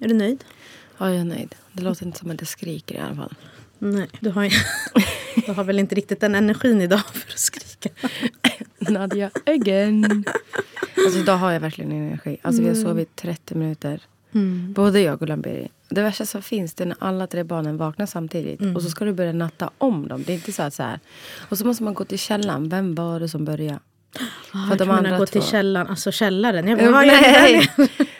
Är du nöjd? Ja, jag är nöjd. Det låter inte som att det skriker i alla fall. Nej, du har, du har väl inte riktigt den energin idag för att skrika. Nadja again. Alltså idag har jag verkligen energi. Alltså vi har sovit 30 minuter. Både jag och Lamberi. Det värsta som finns det är när alla tre barnen vaknar samtidigt. Och så ska du börja natta om dem. Det är inte så att så här. Och så måste man gå till källan. Vem var det som började? För de andra gå till två- källaren, alltså källaren. Jag bara, Ja, gör Nej.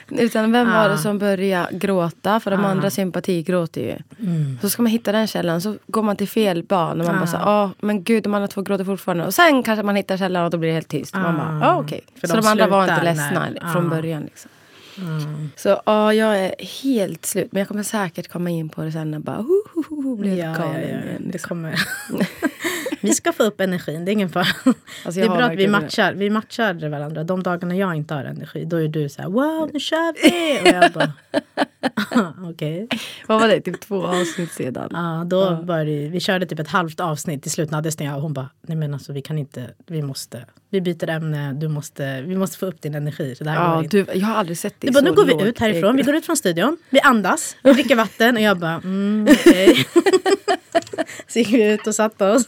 Utan vem var Ah. det som började gråta? För de Ah. andra sympatigråter ju. Mm. Så ska man hitta den källan. Så går man till fel barn. Och man Ah. bara så, ah, men gud de andra två gråter fortfarande. Och sen kanske man hittar källan och då blir det helt tyst. Man bara, ah, okej. För Så de de, andra var inte ledsna när- från ah. början. Liksom. Så ja, jag är helt slut. Men jag kommer säkert komma in på det sen. Och bara, ho, ho, ho, blir Ja, helt ja, galen ja, igen. det liksom. kommer. vi ska få upp energin, det är ingen fara. Alltså, det är bra att vi matchar, vi matchar varandra. De dagarna jag inte har energi, då är du så här wow, nu kör vi! Och jag bara okej. Vad var det? Typ två avsnitt sedan. Ja, då var det, vi körde typ ett halvt avsnitt. Till slut nöddes jag och hon bara, nej men alltså vi kan inte, vi måste, vi byter ämne, du måste, vi måste få upp din energi. Så det här Ja, du, jag har aldrig sett dig Det bara, så nu går vi ut härifrån, vi går ut från studion, vi andas, vi dricker vatten och jag bara, mm, okej. så gick vi ut och satte oss.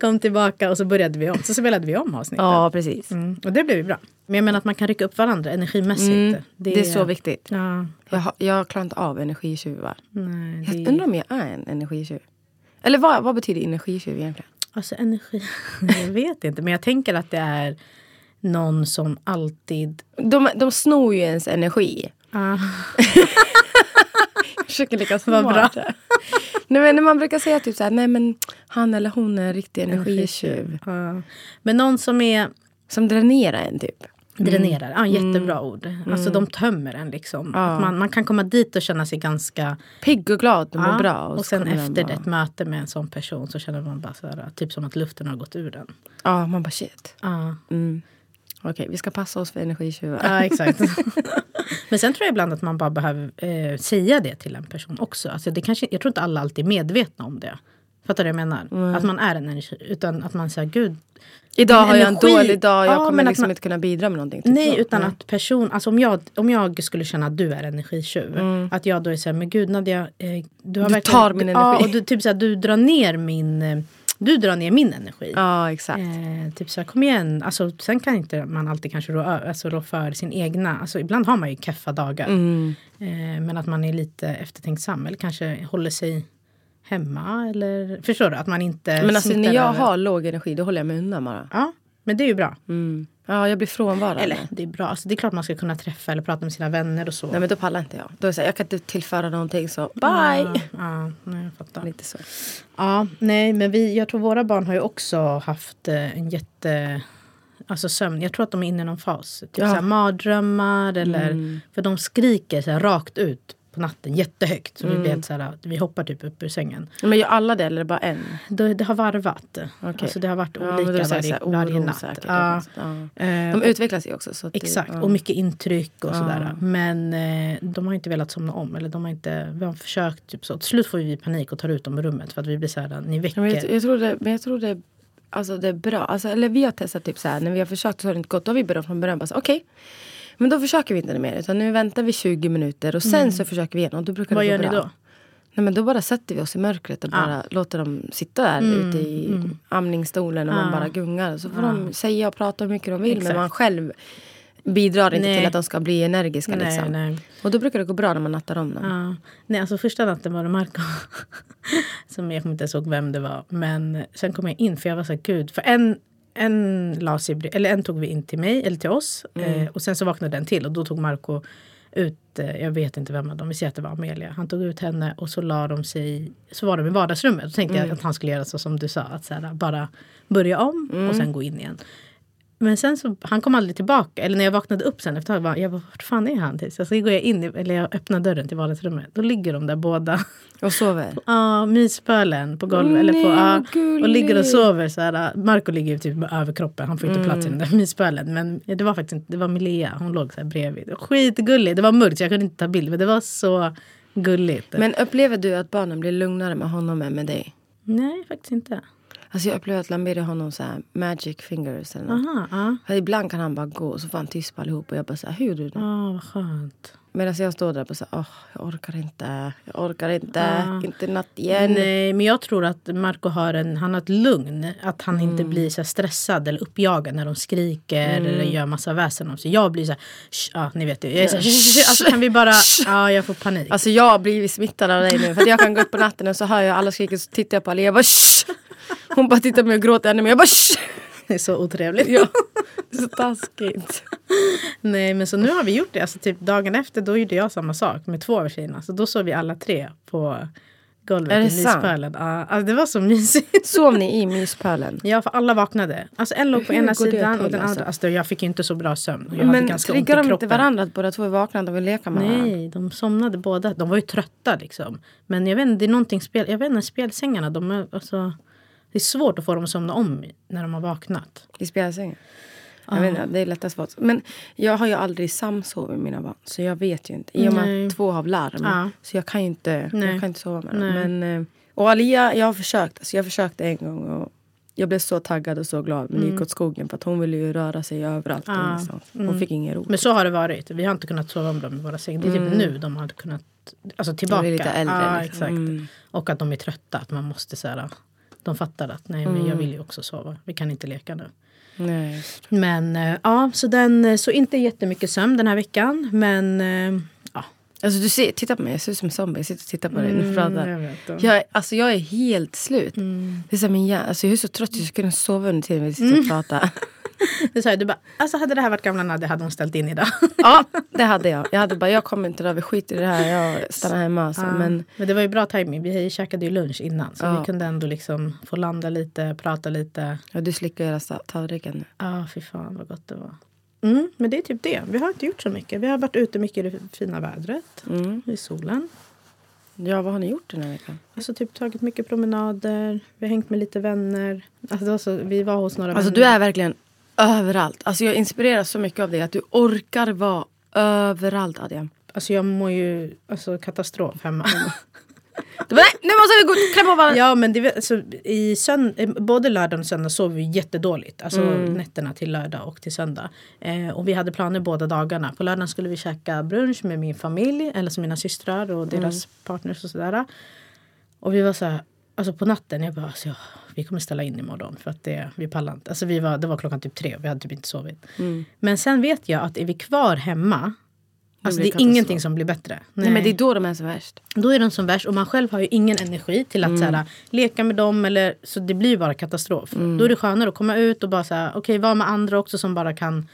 Kom tillbaka och så började vi om. Så spelade vi om avsnittet. Ja, precis. Mm, och det blev ju bra. Men jag menar att man kan rycka upp varandra energimässigt. Mm, det är så viktigt. Ja, Jag, jag klarar inte av energitjuvar. nej, Jag det, undrar om jag är en energitjuv. Eller vad, vad betyder energitjuv egentligen? Alltså energi, jag vet inte. Men jag tänker att det är någon som alltid... De, de snor ju ens energi. Ah, försöker lika Vad bra. smart nej, men när man brukar säga typ så här, nej men han eller hon är en riktig energitjuv. ja. Men någon som är Som dränerar en typ. dränerar, ja, jättebra ord. Alltså de tömmer en liksom. Ja. Att man, man kan komma dit och känna sig ganska... Pigg och glad och Ja, bra. och, så sen efter bara- ett möte med en sån person så känner man bara så här, typ som att luften har gått ur den. Ja, man bara shit. Ja, Mm. Okej, vi ska passa oss för energitjuvar. ja exakt. Men sen tror jag ibland att man bara behöver eh, säga det till en person också. Alltså det kanske, jag tror inte alla alltid är medvetna om det. Fattar du vad jag menar? Att man är en energi. Utan att man säger gud. Idag har jag en dålig dag, jag Ja, kommer liksom man- inte kunna bidra med någonting. typ Nej, så. utan att person, alltså om jag, om jag skulle känna att du är energitjuv. Att jag då är såhär, men gud Nadja, eh, du har Du verkligen, tar min Ja, energi. och du, typ såhär, du drar ner min, eh, du drar ner min energi. Ja, exakt. Eh, typ såhär, kom igen. Alltså, sen kan inte man alltid kanske rå, alltså, rå för sin egna, alltså ibland har man ju keffa dagar. Mm. Eh, men att man är lite eftertänksam eller kanske håller sig hemma eller förstår du? Att man inte Men alltså när jag över. har låg energi då håller jag mig undan bara. Ja, men det är ju bra. Mm. Ja, jag blir frånvarande. Eller det är bra, alltså, det är klart man ska kunna träffa eller prata med sina vänner och så. Nej men då pallar inte jag. Då är det så här, jag kan inte tillföra någonting så bye! Ja, ja nej, jag fattar. Lite så. Ja, nej, men vi, jag tror våra barn har ju också haft eh, en jätte... Alltså sömn. Jag tror att de är inne i någon fas. Typ Ja. mardrömmar eller... För de skriker så här rakt ut på natten jättehögt. Så vi blir helt så här, vi hoppar typ upp ur sängen. Men gör alla det eller bara en? Det, det har varvat. Okej. Alltså det har varit Ja, olika säger varje, här, varje oro natt. säkert, Ja. ja. Eh, De utvecklas ju också. Så det- Exakt, ja. och mycket intryck och Ja. sådär. Men eh, de har inte velat somna om. Eller de har inte, vi har försökt typ så. Till slut får vi panik och tar ut dem ur rummet. För att vi blir så här, ni Ja, väcker. Men jag, jag tror det, men jag tror det, alltså det är bra. Alltså, eller vi har testat typ så här, när vi har försökt så har det inte gått. Då har vi börjat från början. Okej, men då försöker vi inte mer. Utan nu väntar vi 20 minuter och sen så försöker vi igen. Och då brukar Mm. Vad det gör gå ni bra. då? Nej, men då bara sätter vi oss i mörkret och bara låter dem sitta där Mm, ute i amningsstolen och man bara gungar. Så får de säga och prata hur mycket de vill Exakt. men man själv bidrar inte Nej. till att de ska bli energiska. Nej, liksom. nej. Och då brukar det gå bra när man nattar om dem. Ja. Nej, alltså första natten var det Marco. som jag kommer inte ens ihåg vem det var. Men sen kom jag in för jag var så här, gud. För en, en, la sig, eller en tog vi in till mig, eller till oss. Eh, och sen så vaknade en till och då tog Marco ut, eh, jag vet inte vem av dem, vi säger att det var Amelia. Han tog ut henne och så la de sig, så var de i vardagsrummet. Då tänkte jag att han skulle göra så som du sa, att så här, bara börja om och sen gå in igen. Men sen så, han kom aldrig tillbaka. Eller när jag vaknade upp sen efter ett tag, jag bara, vart fan är han? Tills? Så går jag in, eller jag öppnar dörren till vardagsrummet. Då ligger de där båda. Och sover? Ja, myspölen på golvet. Eller på, vad och ligger och sover. Så här, Marco ligger typ med överkroppen. Han får inte plats i den Mm. där myspölen. Men ja, det var faktiskt inte, det var Milea. Hon låg så här bredvid. Skitgullig. Det var mörkt så jag kunde inte ta bild. Men det var så gulligt. Men upplever du att barnen blir lugnare med honom än med dig? Nej, faktiskt inte. Alltså jag upplever att Lamberi har någon så här magic fingers eller något. Aha. För Ibland kan han bara gå och så får han tyst på allihop och jag bara så här, hur gjorde du det? Ja, vad skönt. Medan jag står där och bara åh, jag orkar inte, jag orkar inte, Ja. inte natt igen. Nej, men jag tror att Marco har, en, han har ett lugn. Att han inte Mm. blir så stressad eller uppjagad när de skriker eller gör massa väsen om sig. Jag blir så här, ja ni vet ju. Jag är så här, alltså, kan vi bara, ja jag får panik. Alltså jag har blivit smittad av dig nu. För jag kan gå upp på natten och så hör jag alla skrika så tittar jag på Ali. Jag bara Shh! Hon bara tittar på mig och gråter ännu mer. Jag bara Shh! Det är så otrevligt. Ja. Det är så taskigt. Nej men så nu har vi gjort det. Alltså typ dagen efter då gjorde jag samma sak med två av tjejerna. Så då sov vi alla tre på golvet i myspölen. Ja, alltså det var så mysigt. Sov ni i myspölen? Ja för alla vaknade. Alltså en låg på Hur ena sidan till, och den alltså? andra. Alltså jag fick inte så bra sömn. Jag hade Men ont i triggar de inte varandra att båda två är vakna och vill leka med varandra? Nej, de somnade båda. De var ju trötta liksom. Men jag vet inte, det är någonting spel... Jag vet inte, spelsängarna, de är alltså... Det är svårt att få dem att somna om när de har vaknat. I spjälsängen? Jag vet inte, det är lättast för oss. Men jag har ju aldrig samsovit med mina barn. Så jag vet ju inte. I och med att två har larm. Ja. Så jag kan ju inte, Nej. jag kan inte sova med dem. Nej. Men, eh, och Alia, jag har försökt. Alltså jag försökte en gång. Och jag blev så taggad och så glad. Men det gick åt skogen. För att hon ville ju röra sig överallt. Mm. Ja. ingenstans. Hon fick ingen ro. Men så har det varit. Vi har inte kunnat sova om dem i våra sängar. Det är typ nu de hade kunnat... Alltså tillbaka. De är lite äldre, Ja, liksom. exakt. Mm. Och att de är trötta. Att man måste så här... De fattar att nej, men jag vill ju också sova. Vi kan inte leka nu. Nej. Men eh, ja, så, den, så inte jättemycket sömn den här veckan. Men eh, ja. Alltså du ser, titta på mig. Jag ser ut som en zombie. Jag sitter och tittar på dig pratar. jag. Jag, alltså jag är helt slut. Mm. Det är så här, min hjärna, alltså jag är så trött. Jag skulle kunna sova under tiden vi sitter och pratar. Det sa jag, du bara, alltså hade det här varit gamla Nadja hade hon ställt in idag. Ja, det hade jag. Jag hade bara, jag kommer inte idag, vi skiter i det här. Jag stannar hemma. Alltså. Ja. Men Men det var ju bra timing. Vi käkade ju lunch innan. Så Ja. vi kunde ändå liksom få landa lite, prata lite. ja, du slickar hela tallriken nu. Ja, fy fan vad gott det var. Mm, men det är typ det. Vi har inte gjort så mycket. Vi har varit ute mycket i det fina vädret. Mm. I solen. Ja, vad har ni gjort den här veckan? Alltså typ tagit mycket promenader. Vi har hängt med lite vänner. Alltså det var så, vi var hos några Alltså vänner. du är verkligen överallt. Alltså jag inspireras så mycket av dig. Att du orkar vara överallt Adrian. Alltså jag mår ju alltså, katastrof hemma. Du bara, nej, nu måste vi gå och klämma varandra. Ja men det, alltså, i sönd- både lördag och söndag sov vi jättedåligt. Alltså nätterna till lördag och till söndag. Eh, och vi hade planer båda dagarna. På lördagen skulle vi käka brunch med min familj. Eller så mina systrar och deras partners och sådär. Och vi var så här, alltså på natten, jag bara, alltså, ja, vi kommer ställa in imorgon för att det, vi pallar inte. Alltså vi var, det var klockan typ tre och vi hade typ inte sovit. Men sen vet jag att är vi kvar hemma, alltså det är ingenting som blir bättre. Nej. men det är då de är som värst. Då är de som värst och man själv har ju ingen energi till att så här, leka med dem. Eller, så det blir bara katastrof. Då är det skönare att komma ut och bara så här, okej, vara med andra också som bara kan.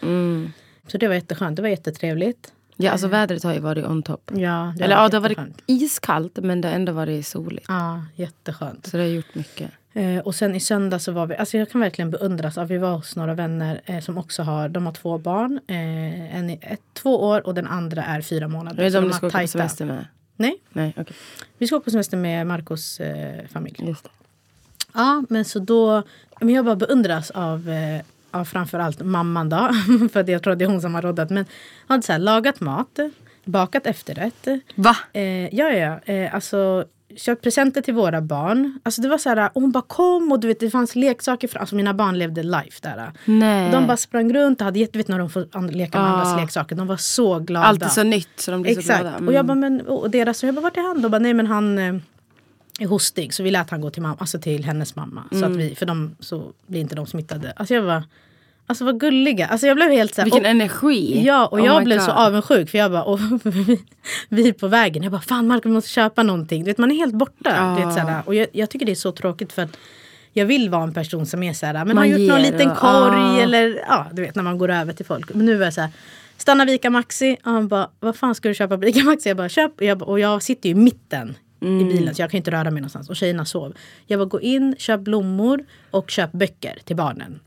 Så det var jätteskönt. Det var jättetrevligt. Ja, alltså vädret har ju varit on top. Ja, det Eller ja, det har varit iskallt men det har ändå varit soligt. Ja, jätteskönt. Så det har gjort mycket. Eh, och sen i söndag så var vi, alltså jag kan verkligen beundras av, vi var hos några vänner eh, som också har, de har två barn. Eh, en är ett, två år och den andra är fyra månader. Är det de de du ska åka på semester med? Nej, Nej, okej. vi ska åka på semester med Marcos eh, familj. Just det. Ja, men så då... Men jag bara beundras av, av framförallt mamman då. För jag tror det är hon som har roddat. Men hon hade så här, lagat mat, bakat efterrätt. Va? Eh, ja, ja. Eh, alltså köpt presenter till våra barn. Alltså det var så här, och hon bara kom och du vet det fanns leksaker. För, alltså mina barn levde life där. Nej. De bara sprang runt och hade jättevet när de får leka med Ah. andras leksaker. De var så glada. Allt är så nytt så de blir så Exakt. glada. Mm. Och jag bara, men och deras, jag bara, vart är han? De bara, nej men han eh, är hostig. Så vi lät han gå till, mamma, alltså till hennes mamma. Så Mm. att vi, för de, så blir inte de smittade. Alltså jag bara, alltså vad gulliga. Alltså jag blev helt så här, Vilken och, energi. Ja, och Oh jag blev God. så avundsjuk. För jag bara, och vi, vi är på vägen. Jag bara, fan Marco vi måste köpa någonting. Du vet, man är helt borta. Du vet, så här, och jag, jag tycker det är så tråkigt för att jag vill vara en person som är så här, men Man har gjort någon liten och- korg ah. eller ja, du vet när man går över till folk. Men nu var jag så här, stanna vid Ica Maxi. Och han bara, vad fan ska du köpa på Ica Maxi? Jag bara, köp. Och jag, och jag sitter ju i mitten i Mm. bilen så jag kan inte röra mig någonstans. Och tjejerna sov. Jag bara, gå in, köp blommor och köp böcker till barnen.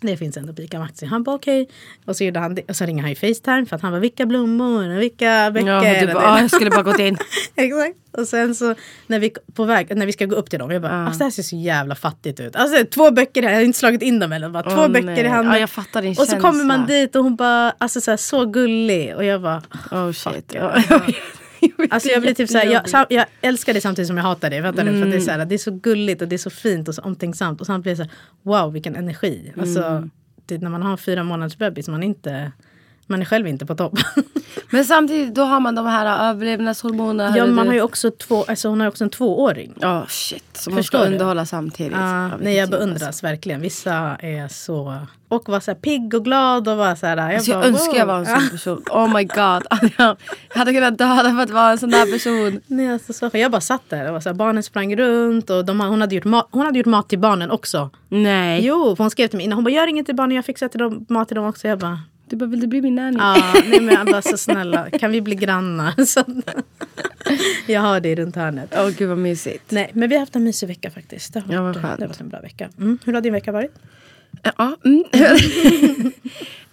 Det finns ändå Pika Maxi. Han bara okej. Och så gjorde han det. Och så ringer han ju Facetime för att han var vilka blommor och vilka böcker. Ja, du bara, jag skulle bara gått in. Exakt. Och sen så när vi, på väg, när vi ska gå upp till dem. Jag bara, alltså det här ser så jävla fattigt ut. Alltså två böcker här, jag har inte slagit in dem eller bara, Två Åh, böcker i handen. Ja, jag fattar din och så kommer man dit och hon bara, alltså så, här, så gullig. Och jag bara, Oh shit. Ja. Alltså jag blir typ såhär, jag, jag älskar det samtidigt som jag hatar det. Fattar du? För det, är såhär, det är så gulligt och det är så fint och så omtänksamt. Och samtidigt blir det såhär, wow vilken energi. Alltså, det, när man har en fyra månaders bebis, man, inte, man är själv inte på topp. Men samtidigt då har man de här överlevnadshormonerna. ja, man har ju också två, alltså hon har också en tvååring. Ja shit. Som man ska underhålla samtidigt. Ja, nej, jag vilket beundras alltså. verkligen. Vissa är så... Och var så här pigg och glad och var så här... Jag, Alltså, jag bara, önskar jag var en sån person. Oh my god. Jag hade kunnat döda för att vara en sån där person. Nej, alltså, så, jag bara satt där och var så här, barnen sprang runt och de, hon, hade gjort mat, hon hade gjort mat till barnen också. Nej. Jo, hon skrev till mig innan. Hon bara, gör inget till barnen, jag fixar till dem, mat till dem också. Jag bara, Du bara, vill du bli min nanny? ja, nej men jag bara, så snälla, kan vi bli grannar? Så, jag har det runt hörnet. Åh gud vad mysigt. Nej, men vi har haft en mysig vecka faktiskt. Det har Ja, varit, det har varit en bra vecka. Mm. Hur har din vecka varit? Ja, mm.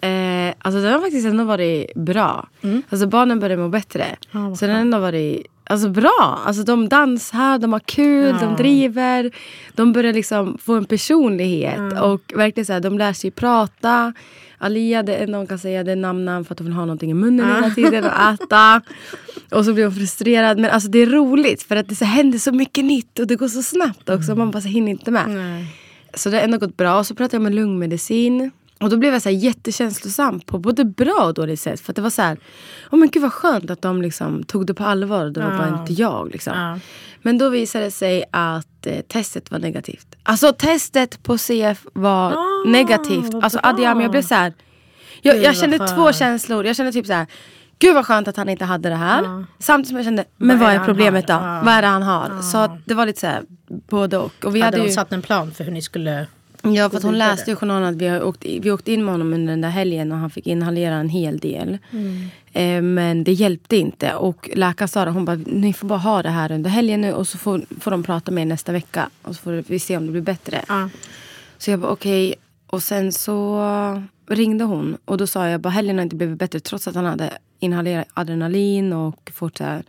eh, alltså den har faktiskt ändå varit bra. Alltså barnen börjar må bättre. Mm. Vad så den har ändå varit alltså, bra. Alltså de dansar, de har kul, Ja. de driver. De börjar liksom få en personlighet. Och verkligen så här, de lär sig prata. Alia, det, någon kan säga det är namn för att hon vill ha någonting i munnen hela tiden och äta. Och så blir hon frustrerad. Men alltså det är roligt för att det så händer så mycket nytt och det går så snabbt också. Man bara så hinner inte med. Nej. Så det har ändå gått bra. Och så pratade jag med lungmedicin. Och då blev jag så här jättekänslosam på både bra och dåligt sätt. För att det var så här, oh men gud vad skönt att de liksom tog det på allvar. Det var Ja. bara inte jag. Liksom. Ja. Men då visade det sig att eh, testet var negativt. Alltså testet på CF var Ah, negativt. vad Alltså. Adiam, jag blev så här. Jag, jag vad kände skönt. två känslor. Jag kände typ så här. Gud vad skönt att han inte hade det här. Ja. Samtidigt som jag kände, men vad är är han problemet då? Vad är det han har? Så det var lite så här, både och. och vi Hade hade de ju... satt en plan för hur ni skulle... Ja, för att hon läste i journalen att vi, har åkt, vi åkte in med honom under den där helgen och han fick inhalera en hel del. Eh, men det hjälpte inte. Och läkaren sa det, hon bara, ni får bara ha det här under helgen nu och så får, får de prata med er nästa vecka. Och så får vi se om det blir bättre. Ja. Så jag bara okej. Och sen så ringde hon och då sa jag bara helgen har inte blivit bättre trots att han hade inhalerat adrenalin och fått så här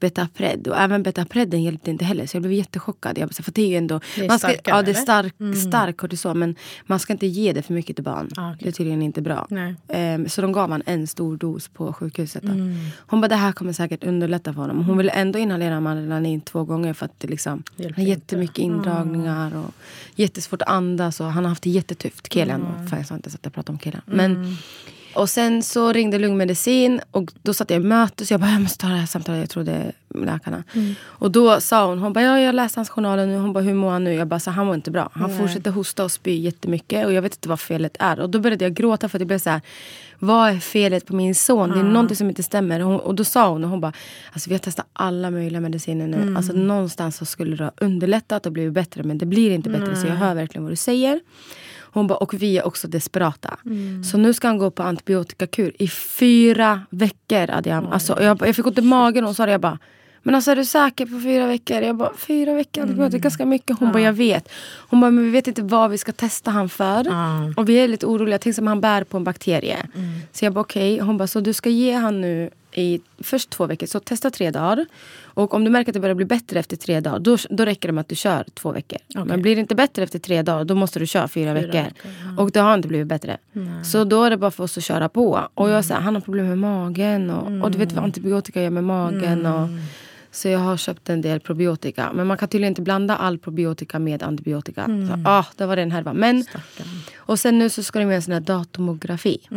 Betapred. Och även Betapredden hjälpte inte heller så jag blev jättechockad. Jag för det är ju ändå, Det är man ska, starkare, ja, det är stark, stark kortison men man ska inte ge det för mycket till barn. Ah, okej. Det är tydligen inte bra. Ehm, så de gav han en stor dos på sjukhuset. Mm. Hon bara det här kommer säkert underlätta för honom. Hon ville ändå inhalera adrenalin två gånger för att det liksom, han har inte. jättemycket indragningar och jättesvårt att andas. Och han har haft det jättetufft, killen. Och Fan, jag sa inte så att jag pratade om killen. Men, och sen så ringde lungmedicin och då satt jag i möte så jag bara jag måste ta det här samtalet. Jag trodde läkarna. Och då sa hon, hon bara ja, jag läste hans journaler nu. Hon bara hur mår han nu? Jag bara så han mår inte bra. Han fortsätter hosta och spy jättemycket och jag vet inte vad felet är. Och då började jag gråta för att jag blev så här vad är felet på min son? Det är någonting som inte stämmer. Och, hon, och då sa hon, och hon bara, alltså vi har testat alla möjliga mediciner nu. Alltså någonstans så skulle det ha underlättat och blivit bättre. Men det blir inte bättre så jag hör verkligen vad du säger. Hon bara, och vi är också desperata. Så nu ska han gå på antibiotikakur i fyra veckor. Adiam. Alltså, jag, jag fick ont i magen och hon sa det, jag bara men alltså är du säker på fyra veckor? Jag bara, fyra veckor? Det är ganska mycket. Hon bara, jag vet. Hon bara, men vi vet inte vad vi ska testa han för. Ja. Och vi är lite oroliga. Tänk om han bär på en bakterie. Så jag bara, okej. Hon bara, så du ska ge han nu i först två veckor. Så testa tre dagar. Och om du märker att det börjar bli bättre efter tre dagar. Då, då räcker det med att du kör två veckor. Men blir det inte bättre efter tre dagar. Då måste du köra fyra, veckor. veckor, Och det har inte blivit bättre. Så då är det bara för oss att köra på. Och jag säger, han har problem med magen. Och, och du vet vad antibiotika gör med magen. Och, så jag har köpt en del probiotika. Men man kan tydligen inte blanda all probiotika med antibiotika. Så, ah, det var det en härva. Men, och sen nu så ska de göra en sån här datomografi.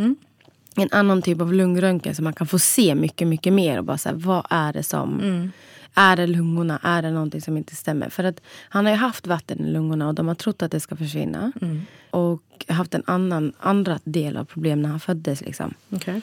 En annan typ av lungröntgen så man kan få se mycket, mycket mer. Och bara så här, vad är det som... Är det lungorna? Är det någonting som inte stämmer? För att han har ju haft vatten i lungorna och de har trott att det ska försvinna. Och haft en annan andra del av problem när han föddes. Liksom. Okej.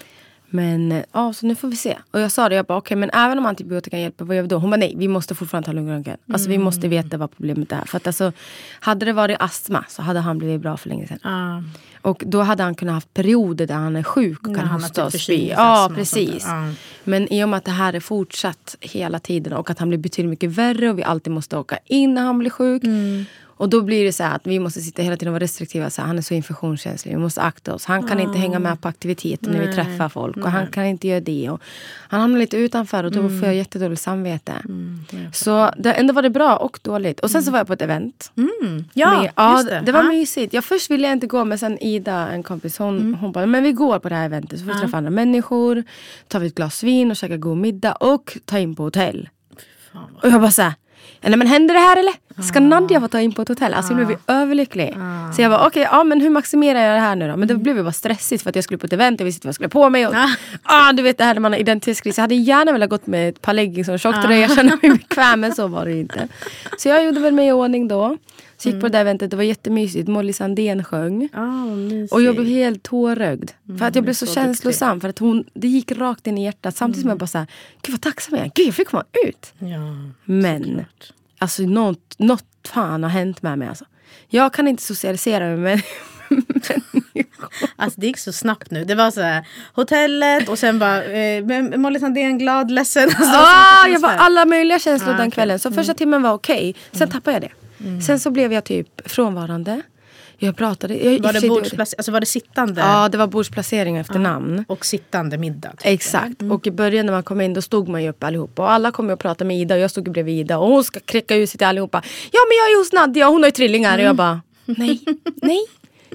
Men eh, ja, så nu får vi se. Och jag sa det, jag bara okej men även om antibiotika hjälper, vad gör vi då? Hon bara nej, vi måste fortfarande ta lungröntgen. Alltså vi måste veta vad problemet är. För att alltså, hade det varit astma så hade han blivit bra för länge sedan. Ja. Och då hade han kunnat haft perioder där han är sjuk och När kan hosta och typ spy. Ja, och sånt där. precis. Ja. Men i och med att det här är fortsatt hela tiden och att han blir betydligt mycket värre och vi alltid måste åka in när han blir sjuk. Mm. Och då blir det så att vi måste sitta hela tiden och vara restriktiva. Så här, han är så infektionskänslig, vi måste akta oss. Han kan inte hänga med på aktiviteter när vi träffar folk. Och han kan inte göra det. Och han hamnar lite utanför och då får jag jättedåligt samvete. så det, ändå var det bra och dåligt. Och sen så var jag på ett event. Ja, Med- ja det. det. var Ja. mysigt. Jag först ville jag inte gå men sen Ida, en kompis, hon, hon bara men vi går på det här eventet så får vi träffa andra människor. Tar vi ett glas vin och käkar god middag och tar in på hotell. Och jag bara såhär, nej men händer det här eller? Ska Nadja få ta in på ett hotell? Alltså jag blev överlycklig. Så jag bara okej, ja men hur maximerar jag det här nu då? Men det blev ju bara stressigt för att jag skulle på ett event, jag visste inte vad jag skulle på mig. Och, ah, du vet det här när man har identitetskris. Jag hade gärna velat gått med ett par leggings och en tjocktröja, jag kände mig bekväm men så var det inte. Så jag gjorde väl mig i ordning då. Så gick på det där eventet, det var jättemysigt. Molly Sandén sjöng. Ah, mysigt. Och jag blev helt tårögd. för att jag blev så, så känslosam. För att hon, det gick rakt in i hjärtat. Samtidigt som jag bara såhär, gud vad tacksam jag är. Gud jag fick komma ut. Ja, Men såklart. Alltså något, något fan har hänt med mig. Alltså. Jag kan inte socialisera med människor. Alltså det gick så snabbt nu. Det var så här, hotellet och sen bara eh, Molly Sandén glad, ledsen. Alltså, Ah, mycket jag var alla möjliga känslor Ah, den kvällen. Så första timmen var okej. Sen tappade jag det. Sen så blev jag typ frånvarande. Jag pratade. Jag, Var det, alltså var det sittande? Ja, det var bordsplacering efter namn. Och sittande middag? typ. Exakt. Och i början när man kom in då stod man ju upp allihopa. Och alla kom och pratade med Ida och jag stod bredvid Ida. Och hon ska kräcka ut sig till allihopa. Ja men jag är hos Nadja och hon har ju trillingar. Och jag bara nej, nej.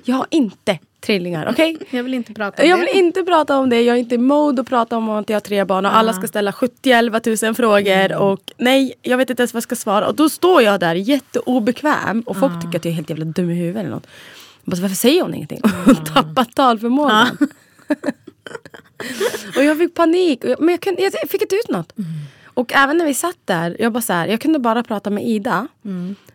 Jag har inte trillingar. Okej? Jag vill inte prata om Jag det. vill inte prata om det. Jag är inte i mode att prata om att jag har tre barn och alla ska ställa 70 11 000 frågor. Och nej, jag vet inte ens vad jag ska svara. Och då står jag där jätteobekväm och folk tycker att jag är helt jävla dum i huvudet eller något. Jag bara, varför säger hon ingenting? Hon tappar talförmågan. och jag fick panik. Jag- Men jag, kunde, jag fick inte ut något. Och även när vi satt där, jag bara så här, jag kunde bara prata med Ida.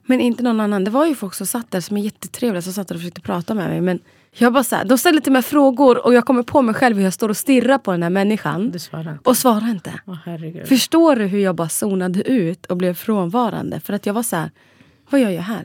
Men inte någon annan. Det var ju folk som satt där som är jättetrevliga som satt där och försökte prata med mig. Men jag bara så här, de ställde till mig frågor och jag kommer på mig själv hur jag står och stirrar på den här människan. Du svarar inte. Och svarar inte. Herregud. Förstår du hur jag bara zonade ut och blev frånvarande? För att jag var så här, vad gör jag här?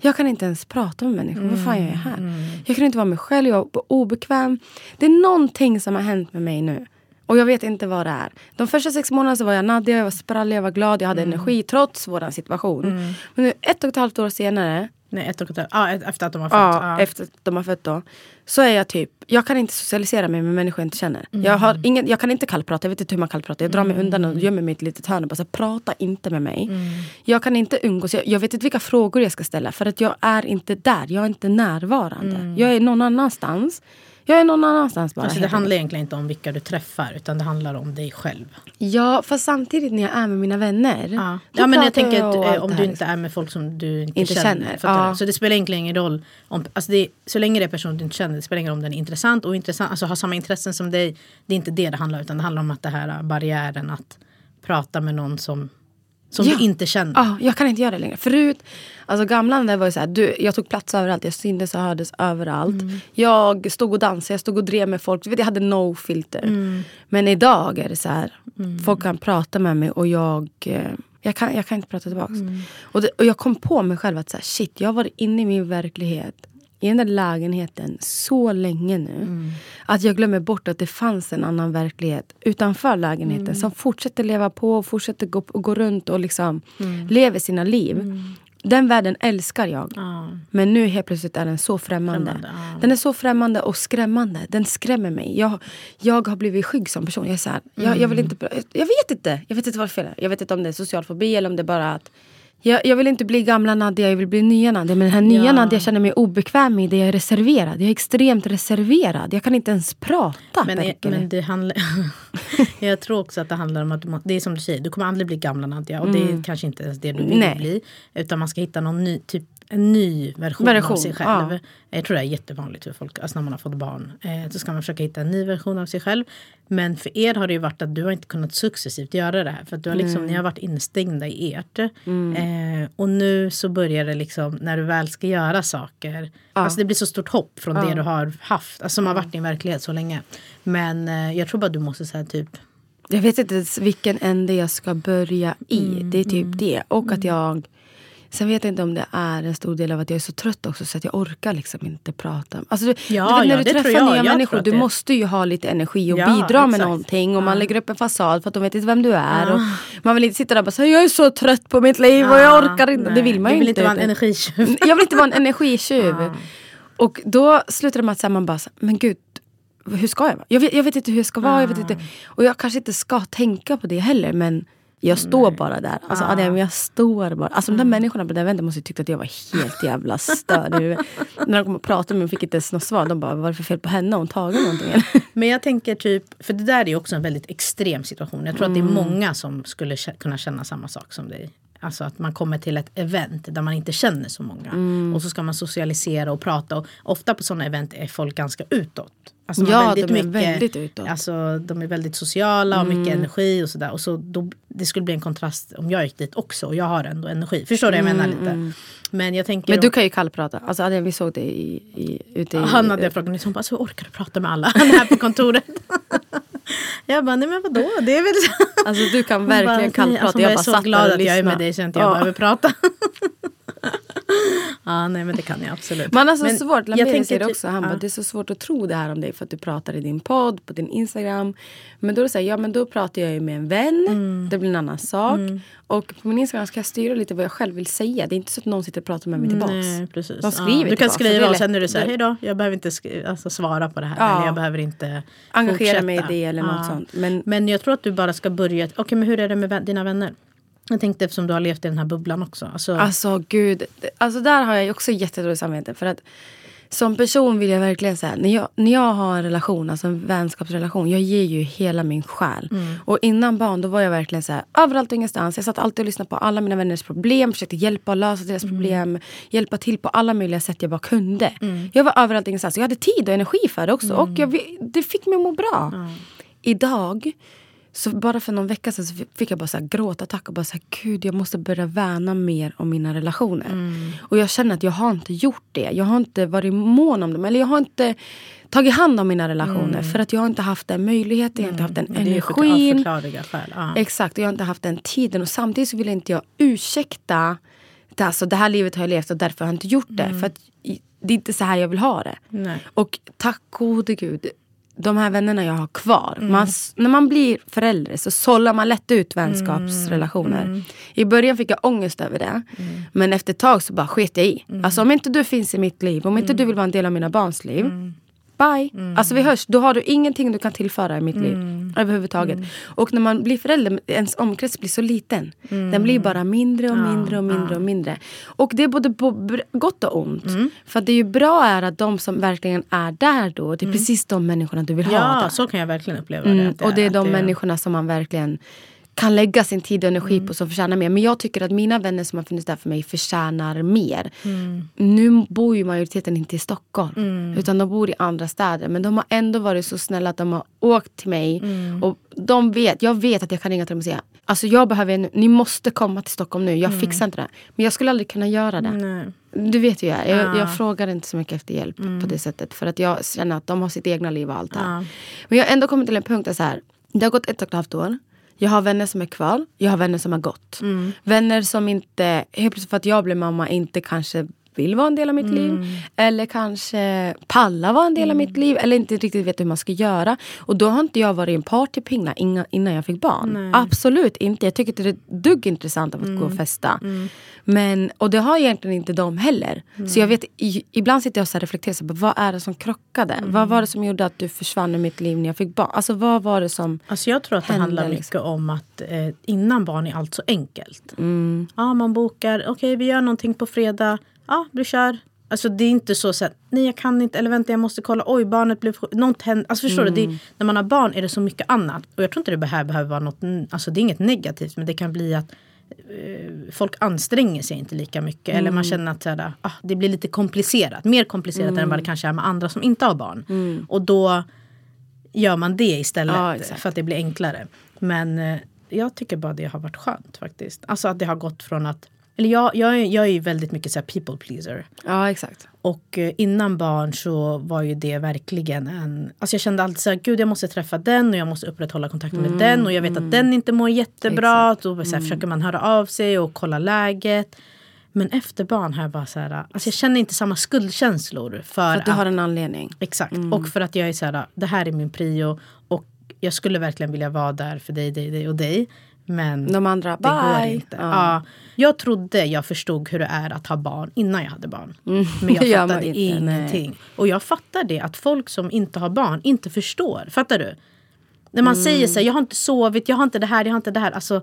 Jag kan inte ens prata med människor. Vad fan gör jag här? Jag kan inte vara mig själv, jag var obekväm. Det är någonting som har hänt med mig nu. Och jag vet inte vad det är. De första sex månaderna så var jag Nadja, jag var sprallig, jag var glad, jag hade energi trots vår situation. Men nu ett och ett halvt år senare Nej, ett och ett ett- efter att de har fått. Ja, ja. efter att de har fött då. Så är jag typ, jag kan inte socialisera mig med människor jag inte känner. Jag, Mm. har ingen, jag kan inte kallprata, jag vet inte hur man kallpratar. Jag drar mig undan och gömmer mig i ett litet hörn och bara så här, prata inte med mig. Mm. Jag kan inte umgås, jag, jag vet inte vilka frågor jag ska ställa. För att jag är inte där, jag är inte närvarande. Jag är någon annanstans. Jag är någon annanstans bara. Alltså, det handlar egentligen inte om vilka du träffar utan det handlar om dig själv. Ja, fast samtidigt när jag är med mina vänner. Ja, ja men jag tänker att eh, om det du inte är med folk som du inte, Inte känner. känner, ja. Så det spelar egentligen ingen roll. Om, alltså det, så länge det är personer du inte känner, det spelar ingen roll om den är intressant och intressant, alltså har samma intressen som dig. Det är inte det det handlar om utan det handlar om att det här barriären att prata med någon som, som Ja. du inte känner. Ja, jag kan inte göra det längre. Förut, alltså gamla där var ju så här, du, jag tog plats överallt, jag syntes och hördes överallt. Jag stod och dansade, jag stod och drev med folk. Du vet, jag hade no filter. Men idag är det så här, folk kan prata med mig och jag, eh, jag, kan, jag kan inte prata tillbaka. Och, det, och jag kom på mig själv att så här, shit, jag varit inne i min verklighet i den där lägenheten så länge nu. Att jag glömmer bort att det fanns en annan verklighet utanför lägenheten. Som fortsätter leva på, fortsätter gå, gå runt och liksom lever sina liv. Den världen älskar jag. Ja. Men nu helt plötsligt är den så främmande. Främmande, ja. Den är så främmande och skrämmande. Den skrämmer mig. Jag, jag har blivit skygg som person. Jag, är så här, jag, jag, vill Mm. inte, jag vet inte. Jag vet inte vad fel är. Jag vet inte om det är social fobi eller om det är bara att jag, jag vill inte bli gamla Nadja, jag vill bli nya Nadja. Men den här nya Ja. Nadja känner mig obekväm i. Det jag är reserverad. Jag är extremt reserverad. Jag kan inte ens prata. Men, det. men det handlar... jag tror också att det handlar om att du det är som du säger, du kommer aldrig bli gamla Nadja och det är kanske inte ens det du vill Mm. Nej. bli. Utan man ska hitta någon ny, typ en ny version, Version, av sig själv. ja. Jag tror det är jättevanligt för folk, alltså när man har fått barn. Eh, så ska man försöka hitta en ny version av sig själv. Men för er har det ju varit att du har inte kunnat successivt göra det här. För att du har liksom, ni har varit instängda i ert. Eh, och nu så börjar det liksom, när du väl ska göra saker. Alltså det blir så stort hopp från det du har haft. Alltså som har varit din verklighet så länge. Men eh, jag tror bara du måste säga typ Jag vet inte ens vilken ände jag ska börja i. Mm, det är typ det. Och att jag Sen vet jag inte om det är en stor del av att jag är så trött också så att jag orkar liksom inte prata. Alltså, du, Ja, du vet, när ja, du träffar jag. nya Jag människor, du måste ju ha lite energi och Ja, bidra med exakt. någonting. Och man lägger upp en fasad för att de vet inte vem du är. Och man vill inte sitta där och bara säga jag är så trött på mitt liv och jag orkar inte. Nej, Det vill man du ju vill inte. inte vara en energitjuv. jag vill inte vara en energitjuv. Och då slutar det med att här, man bara, men gud, hur ska jag vara? Jag vet, jag vet inte hur jag ska vara. Jag vet inte. Och jag kanske inte ska tänka på det heller. Men jag står bara där. Alltså Adrian, jag står bara. Alltså de där människorna på där eventet måste ju tyckt att jag var helt jävla störd. När de kom och pratade med mig och fick inte ens något svar. De bara, vad är det för fel på henne? Har hon tagit någonting? eller?" Men jag tänker typ, för det där är ju också en väldigt extrem situation. Jag tror att det är många som skulle kunna känna samma sak som dig. Alltså att man kommer till ett event där man inte känner så många. Och så ska man socialisera och prata. Och ofta på sådana event är folk ganska utåt. Alltså Ja, de är väldigt utåt. Alltså de är väldigt sociala och mycket energi och sådär. Och så då, det skulle bli en kontrast om jag gick dit också och jag har ändå energi. Förstår du vad jag menar lite? Men jag tänker... Men du om- kan ju kallprata. Alltså Adrian, vi såg det i, i, ute i... han hade frågat mig, hon bara, så orkar du prata med alla här på kontoret? Jag bara, nej men vadå? Det är väl så. Alltså du kan verkligen kallprata. Alltså, jag jag bara är så glad att jag är med dig så inte jag Ja. behöver prata. ja, nej men det kan jag absolut. Man har så Men svårt, tänker säger det ty- också, han ja. bara, det är så svårt att tro det här om dig för att du pratar i din podd, på din Instagram. Men då är det så här, ja men då pratar jag ju med en vän, Mm. det blir en annan sak. Och på min Instagram ska jag styra lite vad jag själv vill säga. Det är inte så att någon sitter och pratar med mig tillbaks. Nej, precis. De Ja, skriver du kan det skriva och sen är du så här, det- hej då, jag behöver inte alltså, svara på det här. Ja. Eller jag behöver inte Engagera fortsätta. mig i det eller något sånt. Men- men jag tror att du bara ska börja, okej men hur är det med dina vänner? Jag tänkte eftersom du har levt i den här bubblan också. Alltså, Alltså gud, alltså där har jag också jättedåligt samvete. För att som person vill jag verkligen säga, när jag, när jag har en relation, alltså en vänskapsrelation, jag ger ju hela min själ. Och innan barn då var jag verkligen så här, överallt och ingenstans. Jag satt alltid och lyssnade på alla mina vänners problem, försökte hjälpa och lösa deras problem. Hjälpa till på alla möjliga sätt jag bara kunde. Jag var överallt och ingenstans. Jag hade tid och energi för det också. Och jag, det fick mig att må bra. Idag så bara för någon vecka sedan så fick jag bara så här gråtattack och bara så här, gud jag måste börja värna mer om mina relationer. Och jag känner att jag har inte gjort det. Jag har inte varit mån om dem. Eller jag har inte tagit hand om mina relationer. För att jag har inte haft den möjligheten, jag har inte haft den det är ju för, av energin. förklarliga skäl. Ja. Exakt, och jag har inte haft den tiden. Och samtidigt så vill inte jag ursäkta det, alltså, det här livet har jag levt och därför har jag inte gjort det. För att det är inte så här jag vill ha det. Nej. Och tack gode gud, de här vännerna jag har kvar. Man, s- när man blir förälder så sållar man lätt ut vänskapsrelationer. I början fick jag ångest över det. Men efter ett tag så bara sket jag i. Alltså om inte du finns i mitt liv, om inte du vill vara en del av mina barns liv. Bye. Alltså vi hörs. Då har du ingenting du kan tillföra i mitt liv. Överhuvudtaget. Och när man blir förälder, ens omkrets blir så liten. Den blir bara mindre och mindre och mindre och mindre. Och det är både på gott och ont. För att det är ju bra är att de som verkligen är där då, det är precis de människorna du vill ha Ja, så kan jag verkligen uppleva det. Mm, att och det är de människorna som man verkligen kan lägga sin tid och energi Mm. på som förtjänar mer. Men jag tycker att mina vänner som har funnits där för mig förtjänar mer. Mm. Nu bor ju majoriteten inte i Stockholm. Utan de bor i andra städer. Men de har ändå varit så snälla att de har åkt till mig. Mm. Och de vet, jag vet att jag kan ringa till dem och säga Alltså jag behöver, en- ni måste komma till Stockholm nu. Jag Mm. fixar inte det. Men jag skulle aldrig kunna göra det. Nej. Du vet ju jag, jag, Ja. jag frågar inte så mycket efter hjälp på det sättet. För att jag känner att de har sitt egna liv och allt det här. Ja. Men jag har ändå kommit till en punkt där så här, det har gått ett och ett halvt år. Jag har vänner som är kvar, jag har vänner som har gått. Vänner som inte, helt plötsligt för att jag blev mamma, inte kanske vill vara en del av mitt liv. Eller kanske pallar vara en del av mitt liv. Eller inte riktigt vet hur man ska göra. Och då har inte jag varit en partypinga innan, innan jag fick barn. Absolut inte. Jag tycker inte det är dugg intressant av att gå och festa. Men, och det har egentligen inte de heller. Så jag vet, i, ibland sitter jag och reflekterar. Så här, vad är det som krockade? Vad var det som gjorde att du försvann ur mitt liv när jag fick barn? Alltså vad var det som... Alltså jag tror att det handlar liksom. mycket om att eh, innan barn är allt så enkelt. Mm. Ja, man bokar, okej vi gör någonting på fredag. Ja, du kör. Alltså det är inte så att nej jag kan inte, eller vänta jag måste kolla, oj barnet blev något hände. Alltså förstår du, Mm. det, när man har barn är det så mycket annat. Och jag tror inte det här behöver vara något, alltså det är inget negativt men det kan bli att eh, folk anstränger sig inte lika mycket. Eller Mm. man känner att så här, ah, det blir lite komplicerat. Mer komplicerat än Mm. vad det kanske är med andra som inte har barn. Och då gör man det istället Ja, för att det blir enklare. Men eh, jag tycker bara det har varit skönt faktiskt. Alltså att det har gått från att eller jag, jag, jag är ju väldigt mycket så people pleaser. Ja exakt. Och eh, innan barn så var ju det verkligen en... Alltså jag kände alltid så här, gud jag måste träffa den och jag måste upprätthålla kontakten med den och jag vet att den inte mår jättebra. Då så här, försöker man höra av sig och kolla läget. Men efter barn har jag bara så här, alltså jag känner inte samma skuldkänslor. För, För att du har en anledning. Exakt. Mm. Och för att jag är så här, det här är min prio. Och jag skulle verkligen vilja vara där för dig, dig, dig och dig. Men De andra, det går bye. inte. Ja. Ja. Jag trodde jag förstod hur det är att ha barn innan jag hade barn. Men Det jag fattade inte, nej. ingenting. Och jag fattar det, att folk som inte har barn inte förstår. Fattar du? När man Mm. säger så här, jag har inte sovit, jag har inte det här, jag har inte det här. Alltså,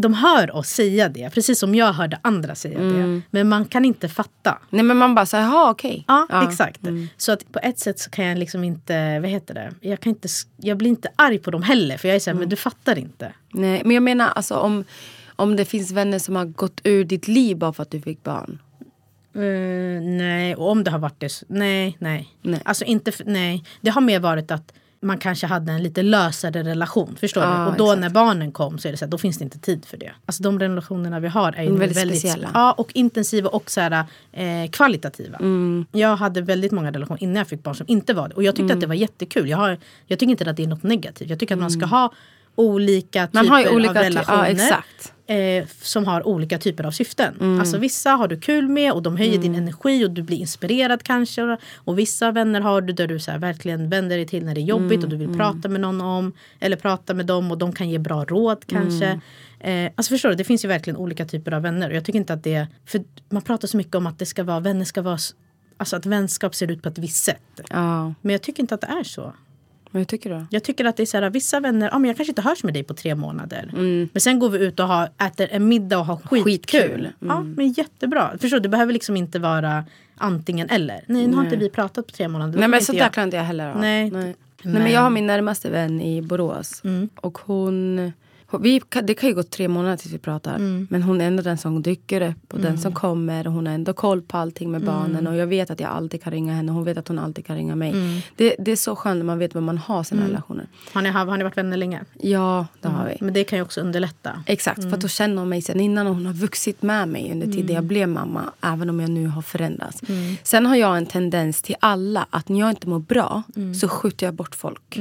de hör oss säga det, precis som jag hörde andra säga det. Men man kan inte fatta. Nej men man bara säger, jaha okej. Ja, exakt. Så att på ett sätt så kan jag liksom inte, vad heter det? Jag, kan inte, jag blir inte arg på dem heller. För jag är såhär, men du fattar inte. Nej, men jag menar alltså om, om det finns vänner som har gått ur ditt liv bara för att du fick barn. Eh, nej, och om det har varit det, så- nej, nej. Nej. Alltså inte, nej. Det har mer varit att man kanske hade en lite lösare relation. Förstår Ja, du? Och då exakt. när barnen kom så är det så här, då finns det inte tid för det. Alltså de relationerna vi har är ju väldigt väldigt, speciella. Ja, och intensiva och så här, eh, kvalitativa. Mm. Jag hade väldigt många relationer innan jag fick barn som inte var det. Och jag tyckte Mm. att det var jättekul. Jag, har, jag tycker inte att det är något negativt. Jag tycker att man ska ha olika typer Man har ju olika av ja, relationer. exakt. Eh, som har olika typer av syften. Mm. Alltså vissa har du kul med och de höjer din energi och du blir inspirerad kanske. Och vissa vänner har du där du så här, verkligen vänder dig till när det är jobbigt och du Mm. vill prata med någon om. Eller prata med dem och de kan ge bra råd kanske. Mm. Eh, alltså förstår du, det finns ju verkligen olika typer av vänner. Och jag tycker inte att det, för man pratar så mycket om att det ska vara, vänner ska vara, alltså att vänskap ser ut på ett visst sätt. Ja, Men jag tycker inte att det är så. Hur tycker du? Jag tycker att det är så här, vissa vänner, ja, men jag kanske inte hörs med dig på tre månader. Mm. Men sen går vi ut och har, äter en middag och har skitkul. Skitkul. Ja, men jättebra. Förstår du, det behöver liksom inte vara antingen eller. Nej, nu har inte vi pratat på tre månader. Nej men så där klarar inte jag heller av. Nej. Nej. Nej Men- Mm. men jag har min närmaste vän i Borås. Och hon... Vi, det kan ju gå tre månader tills vi pratar. Mm. Men hon är ändå den som dyker upp och den som kommer. Och hon har ändå koll på allting Mm. med barnen. Och jag vet att jag alltid kan ringa henne. Hon vet att hon alltid kan ringa mig. Mm. Det, det är så skönt när man vet vad man har sina relationer. Har ni, har, har ni varit vänner länge? Ja, det har vi. Men det kan ju också underlätta. Exakt, för att då känner hon mig sen innan och hon har vuxit med mig under tiden jag blev mamma. Även om jag nu har förändrats. Sen har jag en tendens till alla att när jag inte mår bra så skjuter jag bort folk.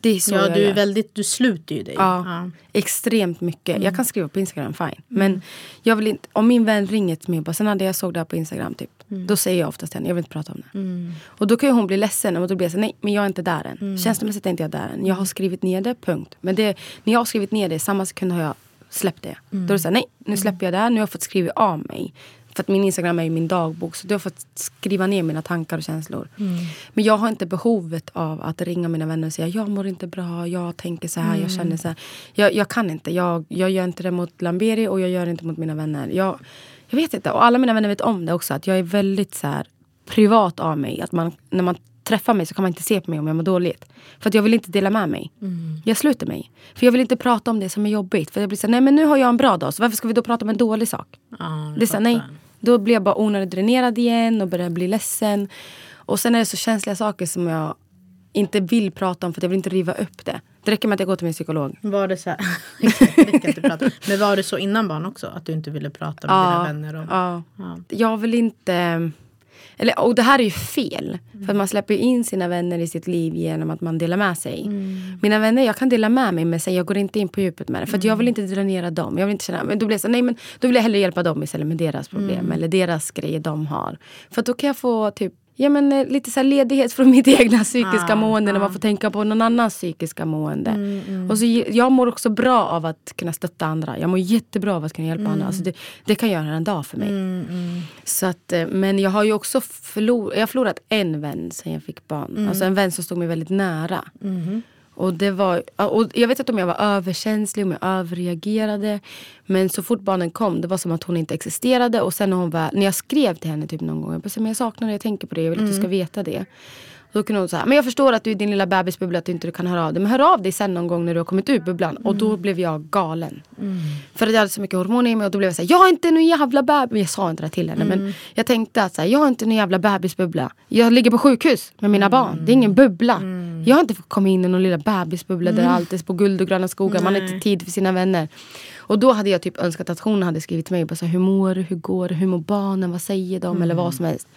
Det är så Ja, jag du, är gör. väldigt, du sluter ju dig. Ja, extremt mycket. Mm. Jag kan skriva på Instagram, fine. Men jag vill inte, om min vän ringer till mig och bara, sen hade jag såg det här på Instagram, typ, Mm. då säger jag oftast till henne, jag vill inte prata om det. Och då kan ju hon bli ledsen och då blir jag så nej men jag är inte där än. Mm. Känslomässigt är inte jag där än. Jag har skrivit ner det, punkt. Men det, när jag har skrivit ner det, samma sekund har jag släppt det. Då är det så här, nej nu släpper jag det här, nu har jag fått skriva av mig. För att min Instagram är ju min dagbok. Så du har fått skriva ner mina tankar och känslor. Men jag har inte behovet av att ringa mina vänner och säga jag mår inte bra, jag tänker så här, jag känner så här. Jag, jag kan inte. Jag, jag gör inte det mot Lamberi och jag gör det inte mot mina vänner. Jag, jag vet inte. Och alla mina vänner vet om det också. Att jag är väldigt så här privat av mig. Att man, när man träffar mig så kan man inte se på mig om jag mår dåligt. För att jag vill inte dela med mig. Jag sluter mig. För jag vill inte prata om det som är jobbigt. För jag blir så här, nej men nu har jag en bra dag. Så varför ska vi då prata om en dålig sak? Ja, Det är så, här, nej. Då blir jag bara onödigt dränerad igen och börjar bli ledsen. Och sen är det så känsliga saker som jag inte vill prata om för att jag vill inte riva upp det. Det räcker med att jag går till min psykolog. Var det så här, inte prata. Men var det så innan barn också? Att du inte ville prata med dina vänner? Och, ja. Ja. Jag vill inte... Eller, och det här är ju fel. För att man släpper in sina vänner i sitt liv genom att man delar med sig. Mina vänner, jag kan dela med mig men sen jag går inte in på djupet med det. För jag vill inte dränera dem. Jag vill inte känna, men då blir jag så, nej men då vill jag hellre hjälpa dem istället med deras problem. Eller deras grejer de har. För då kan jag få typ Ja men eh, lite så ledighet från mitt egna psykiska Ah, mående när ah. man får tänka på någon annans psykiska mående. Mm, Och så, jag mår också bra av att kunna stötta andra. Jag mår jättebra av att kunna hjälpa Mm. andra. Alltså det, det kan göra en dag för mig. Så att, eh, men jag har ju också förlor, jag har förlorat en vän sen jag fick barn. Mm. Alltså en vän som stod mig väldigt nära. Och, det var, och jag vet inte om jag var överkänslig, om jag överreagerade. Men så fort barnen kom, det var som att hon inte existerade. Och sen när, hon var, när jag skrev till henne typ någon gång, jag bara, "Så, men jag saknar dig, jag tänker på det, jag vill att du Mm. ska veta det. Då kunde hon säga, men jag förstår att du är i din lilla bebisbubbla, att du inte kan höra av dig. Men hör av dig sen någon gång när du har kommit ur bubblan. Och Mm. då blev jag galen. För att jag hade så mycket hormoner i mig och då blev jag såhär, jag har inte någon jävla bebis. Jag sa inte det till henne Mm. men jag tänkte att jag har inte någon jävla bebisbubbla. Jag ligger på sjukhus med mina barn. Det är ingen bubbla. Jag har inte fått komma in i någon lilla bebisbubbla där allt är på guld och gröna skogar. Man har inte tid för sina vänner. Och då hade jag typ önskat att hon hade skrivit till mig. Bara så här, hur mår du? Hur går det? Hur mår barnen? Vad säger de? Eller vad som helst.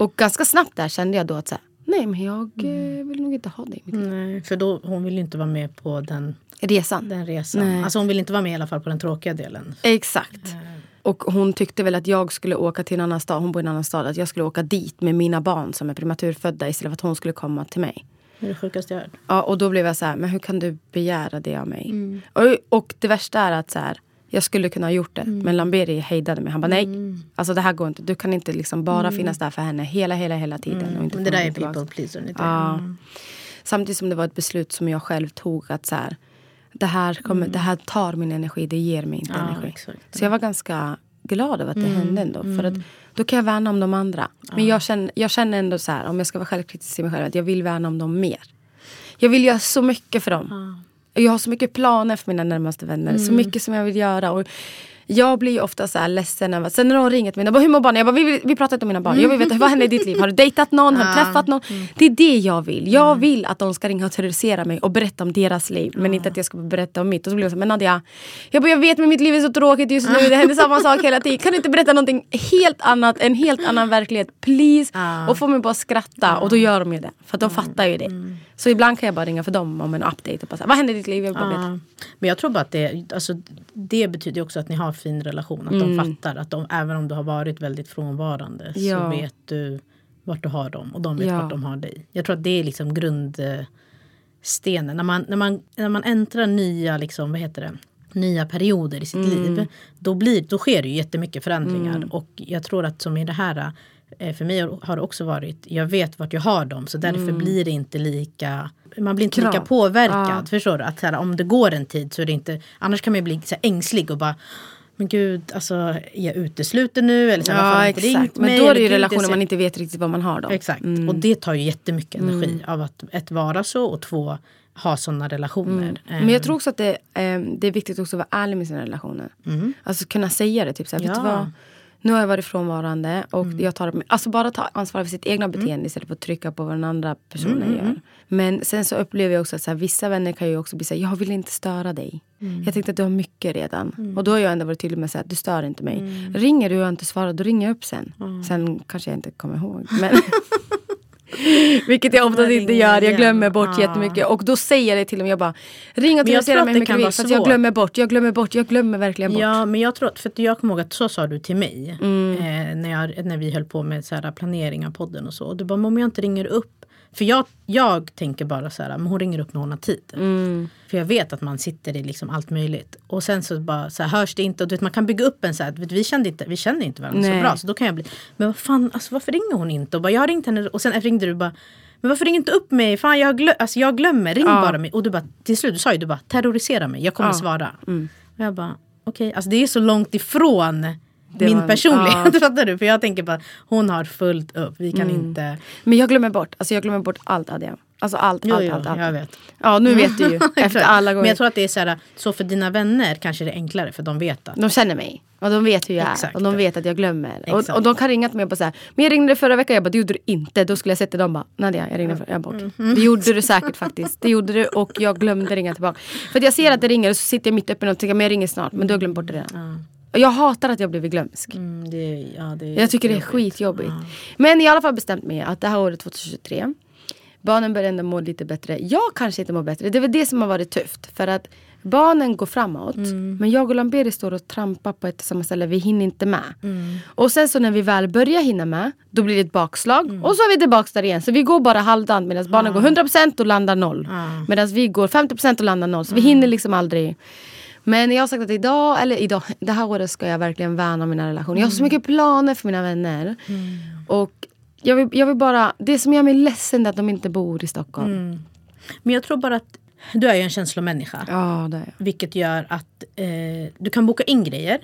Och ganska snabbt där kände jag då att så här, nej men jag eh, vill nog inte ha dig i mitt liv. Nej, för då, hon vill ju inte vara med på den, Resan. den resan. Nej. Alltså hon vill inte vara med i alla fall på den tråkiga delen. Exakt. Och hon tyckte väl att jag skulle åka till en annan stad. Hon bor i en annan stad. Att jag skulle åka dit med mina barn som är prematurfödda istället för att hon skulle komma till mig. Det är det sjukaste jag hört. Ja, och då blev jag så här, men hur kan du begära det av mig? Mm. Och, och det värsta är att så här, jag skulle kunna ha gjort det. Mm. Men Lamberi hejdade mig. Han bara nej, alltså det här går inte. Du kan inte liksom bara finnas där för henne hela, hela, hela tiden. Och inte Mm. Men det där är tillbaka. people pleaser. Lite. Ja. Samtidigt som det var ett beslut som jag själv tog att så här, det, här kommer, det här tar min energi, det ger mig inte Mm. Ja, energi. exakt. Så jag var ganska glad över att det Mm, hände ändå. För att då kan jag värna om de andra. Men jag känner, jag känner ändå så här, om jag ska vara självkritisk till mig själv, att jag vill värna om dem mer. Jag vill göra så mycket för dem. Jag har så mycket planer för mina närmaste vänner. Så Mm. mycket som jag vill göra. Och jag blir ju ofta så här ledsen över, sen när de ringer till mig, bara, hur mår barnen? Jag bara, vi, vi pratar inte om mina barn. Jag vill veta, vad händer i ditt liv? Har du dejtat någon? Har du träffat någon? Det är det jag vill. Jag vill att de ska ringa och terrorisera mig och berätta om deras liv. Men inte att jag ska berätta om mitt. Och så blir jag så här, men Nadia, jag, bara, jag vet men mitt liv är så tråkigt just nu. Det händer samma sak hela tiden. Kan du inte berätta någonting helt annat? En helt annan verklighet. Please. Och få mig bara skratta. Och då gör de ju det. För de fattar ju det. Så ibland kan jag bara ringa för dem om en update. Och bara, här, vad händer i ditt liv? Jag bara. Men jag tror bara att det, alltså, det betyder också att ni har fin relation. Att de fattar att de, även om du har varit väldigt frånvarande Ja. så vet du vart du har dem och de vet Ja. vart de har dig. Jag tror att det är liksom grundstenen. När man, när man, när man äntrar nya, liksom, vad heter det? nya perioder i sitt Mm. liv. Då, blir, då sker det ju jättemycket förändringar. Och jag tror att som i det här eh, för mig har det också varit, jag vet vart jag har dem så därför blir det inte lika man blir inte Mm. Krav. lika påverkad. Ja. Förstår du? Att här, om det går en tid så är det inte, annars kan man ju bli så ängslig och bara men gud, alltså är jag utesluten nu? Eller så här, Ja exakt. ringt Men mig? då är det ju relationer man inte vet riktigt vad man har. Då. Exakt. Mm. Och det tar ju jättemycket energi av att ett vara så och två ha sådana relationer. Men jag tror också att det, eh, det är viktigt också att vara ärlig med sina relationer. Alltså kunna säga det. Typ såhär, vet du Mm. Ja. vad? Nu har jag varit frånvarande och jag tar alltså bara ta ansvar för sitt egna beteende istället för att trycka på vad den andra personen gör. Men sen så upplever jag också att så här, vissa vänner kan ju också bli såhär, jag vill inte störa dig. Jag tänkte att du har mycket redan. Och då har jag ändå varit tydlig med att du stör inte mig. Ringer du och jag inte svarar, då ringer jag upp sen. Sen kanske jag inte kommer ihåg. Men Vilket jag oftast inte gör. Jag glömmer bort Ja. jättemycket. Och då säger jag det till dem. Jag bara, ring och att mig hur mycket du vill. Jag glömmer bort. Jag glömmer bort. Jag glömmer verkligen bort. Ja, men jag tror att, för att jag kommer ihåg att så sa du till mig Mm. eh, när, jag, när vi höll på med så här, planering av podden och så. Och du bara, om jag inte ringer upp. För jag, jag tänker bara så här, men hon ringer upp när hon har tid. Mm. För jag vet att man sitter i liksom allt möjligt. Och sen så bara så här, hörs det inte. Och du vet, man kan bygga upp en så här, vet, vi, kände inte, vi känner inte varandra Nej. så bra. Så då kan jag bli, men vad fan, alltså, varför ringer hon inte? Och bara, jag har ringt henne. Och sen ringde du bara, men varför ringer inte upp mig? Fan jag, glö- alltså, jag glömmer, ring Ja. bara mig. Och du bara, till slut du sa ju du bara, terrorisera mig, jag kommer Ja. svara. Mm. Och jag bara, okej, alltså det är så långt ifrån Det min var- personlighet. ja. Fattar du? För jag tänker bara, hon har fullt upp, vi kan Mm. inte... Men jag glömmer bort. Alltså jag glömmer bort allt Adrian. Alltså allt, Jo, allt, jo, allt, allt. jag vet. Ja nu vet du ju. Efter alla gånger. Men jag tror att det är så här, så för dina vänner kanske det är enklare för de vet att De känner mig. Och de vet hur jag Exakt. är. Och de vet att jag glömmer. Och, och de kan ringa till mig och bara säga Men jag ringde dig förra veckan. Jag bara det gjorde du inte. Då skulle jag säga till dem bara Nadja jag ringde förra jag bort. Mm. Det gjorde du säkert faktiskt. Det gjorde du och jag glömde ringa tillbaka. För jag ser att det ringer och så sitter jag mitt uppe och tänker men jag ringer snart. Men du har glömt bort det redan. Och jag hatar att jag blivit glömsk. mm, det, ja, det Jag tycker det är jobbigt. skitjobbigt. Men jag har i alla fall bestämt mig att det här året 2023 Barnen börjar ändå må lite bättre. Jag kanske inte mår bättre. Det är väl det som har varit tufft. För att Barnen går framåt. Mm. Men jag och Lamberi står och trampar på ett och samma ställe. Vi hinner inte med. Mm. Och sen så när vi väl börjar hinna med. Då blir det ett bakslag. Mm. Och så är vi tillbaka där igen. Så vi går bara halvdant. Medan barnen går 100% och landar noll. Medan vi går 50% och landar noll. Så vi hinner liksom aldrig. Men jag har sagt att idag, eller idag, det här året ska jag verkligen värna mina relationer. Jag har så Mm. mycket planer för mina vänner. Och jag vill, jag vill bara, det som gör mig ledsen är att de inte bor i Stockholm. Mm. Men jag tror bara att du är ju en känslomänniska. Ja, det är jag. Vilket gör att eh, du kan boka in grejer.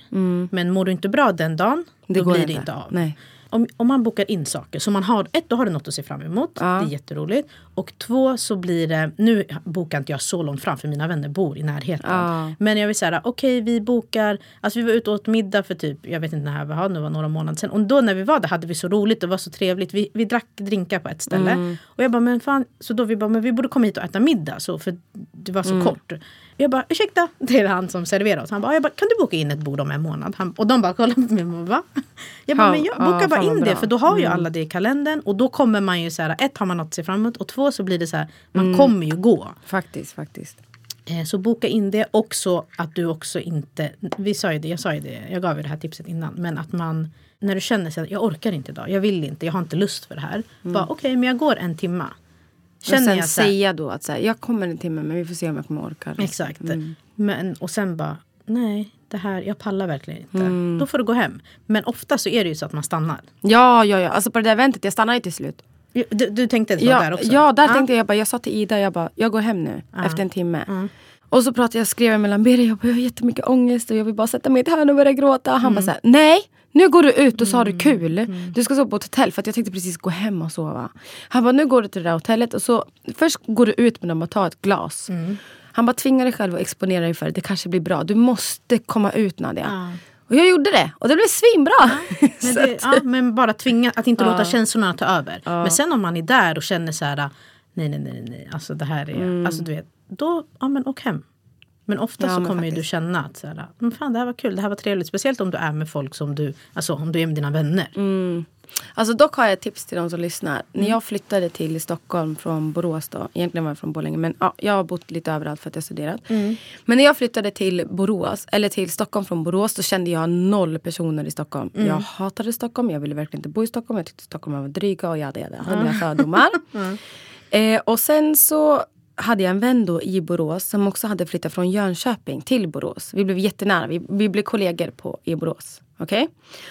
Men mår du inte bra den dagen, Mm. Det då blir det inte av. Nej. Om, om man bokar in saker, så man har, ett, då har du något att se fram emot. Ja. Det är jätteroligt. Och två, så blir det, nu bokar inte jag så långt fram för mina vänner bor i närheten. Ja. Men jag vill säga, okej vi bokar, alltså vi var ute och åt middag för typ, jag vet inte när det var, det var några månader sedan. Och då när vi var där hade vi så roligt, det var så trevligt. Vi, vi drack drinkar på ett ställe. Mm. Och jag bara, men fan, så då vi bara, men vi borde komma hit och äta middag. Så, för det var så Mm. kort. Jag bara, ursäkta, det är han som serverar oss. Han bara, jag bara, kan du boka in ett bord om en månad? Han, och de bara kollar på mig va? Jag bara, men jag ja, bokar bara fan in det för då har ju Mm. alla det i kalendern. Och då kommer man ju så här, ett har man något att se fram emot och två så blir det så här, man Mm. kommer ju gå. Faktiskt, faktiskt. Eh, Så boka in det också att du också inte, vi sa ju det, jag sa ju det, jag gav ju det här tipset innan. Men att man, när du känner sig att jag orkar inte idag, jag vill inte, jag har inte lust för det här. Bara okej, men jag går en timma. Känner Känner och sen jag så här, säga då att så här, jag kommer en timme men vi får se om jag kommer orka. Exakt. Mm. Men, och sen bara, nej, det här, jag pallar verkligen inte. Mm. Då får du gå hem. Men ofta så är det ju så att man stannar. Ja, ja, ja. Alltså på det där eventet, jag stannade ju till slut. Du, du tänkte så Ja, där också? ja där tänkte jag bara, jag sa till Ida, jag bara, jag går hem nu efter en timme. Och så pratade jag, skrev jag med Lamberi, jag bara, jag har jättemycket ångest och jag vill bara sätta mig i ett hörn och börja gråta. Han bara så här, nej, nu går du ut och så har du kul. Du ska sova på ett hotell för att jag tänkte precis gå hem och sova. Han bara, nu går du till det där hotellet och så först går du ut med dem och tar ett glas. Han bara, tvinga dig själv att exponera dig för det, det kanske blir bra. Du måste komma ut Nadia. Och jag gjorde det och det blev svinbra. Men, Så det, ja, men bara tvinga, att inte Ja. låta känslorna ta över. Men sen om man är där och känner så här, nej, nej, nej, nej, alltså det här är, alltså du vet, då, ja men åk hem. Men ofta Mm. Ja, så men kommer ju du faktiskt. känna att så här, men fan det här var kul, det här var trevligt. Speciellt om du är med folk som du, alltså om du är med dina vänner. Mm. Alltså dock har jag ett tips till de som lyssnar. När jag flyttade till Stockholm från Borås då. Egentligen var jag från Borlänge men ja, jag har bott lite överallt för att jag studerat. Men när jag flyttade till Borås, eller till Stockholm från Borås då kände jag noll personer i Stockholm. Jag hatade Stockholm, jag ville verkligen inte bo i Stockholm. Jag tyckte Stockholm var dryga och jada jada. Hundra fördomar. Eh, och sen så hade jag en vän då i Borås som också hade flyttat från Jönköping till Borås. Vi blev jättenära, vi, vi blev kollegor på, i Borås. Okej?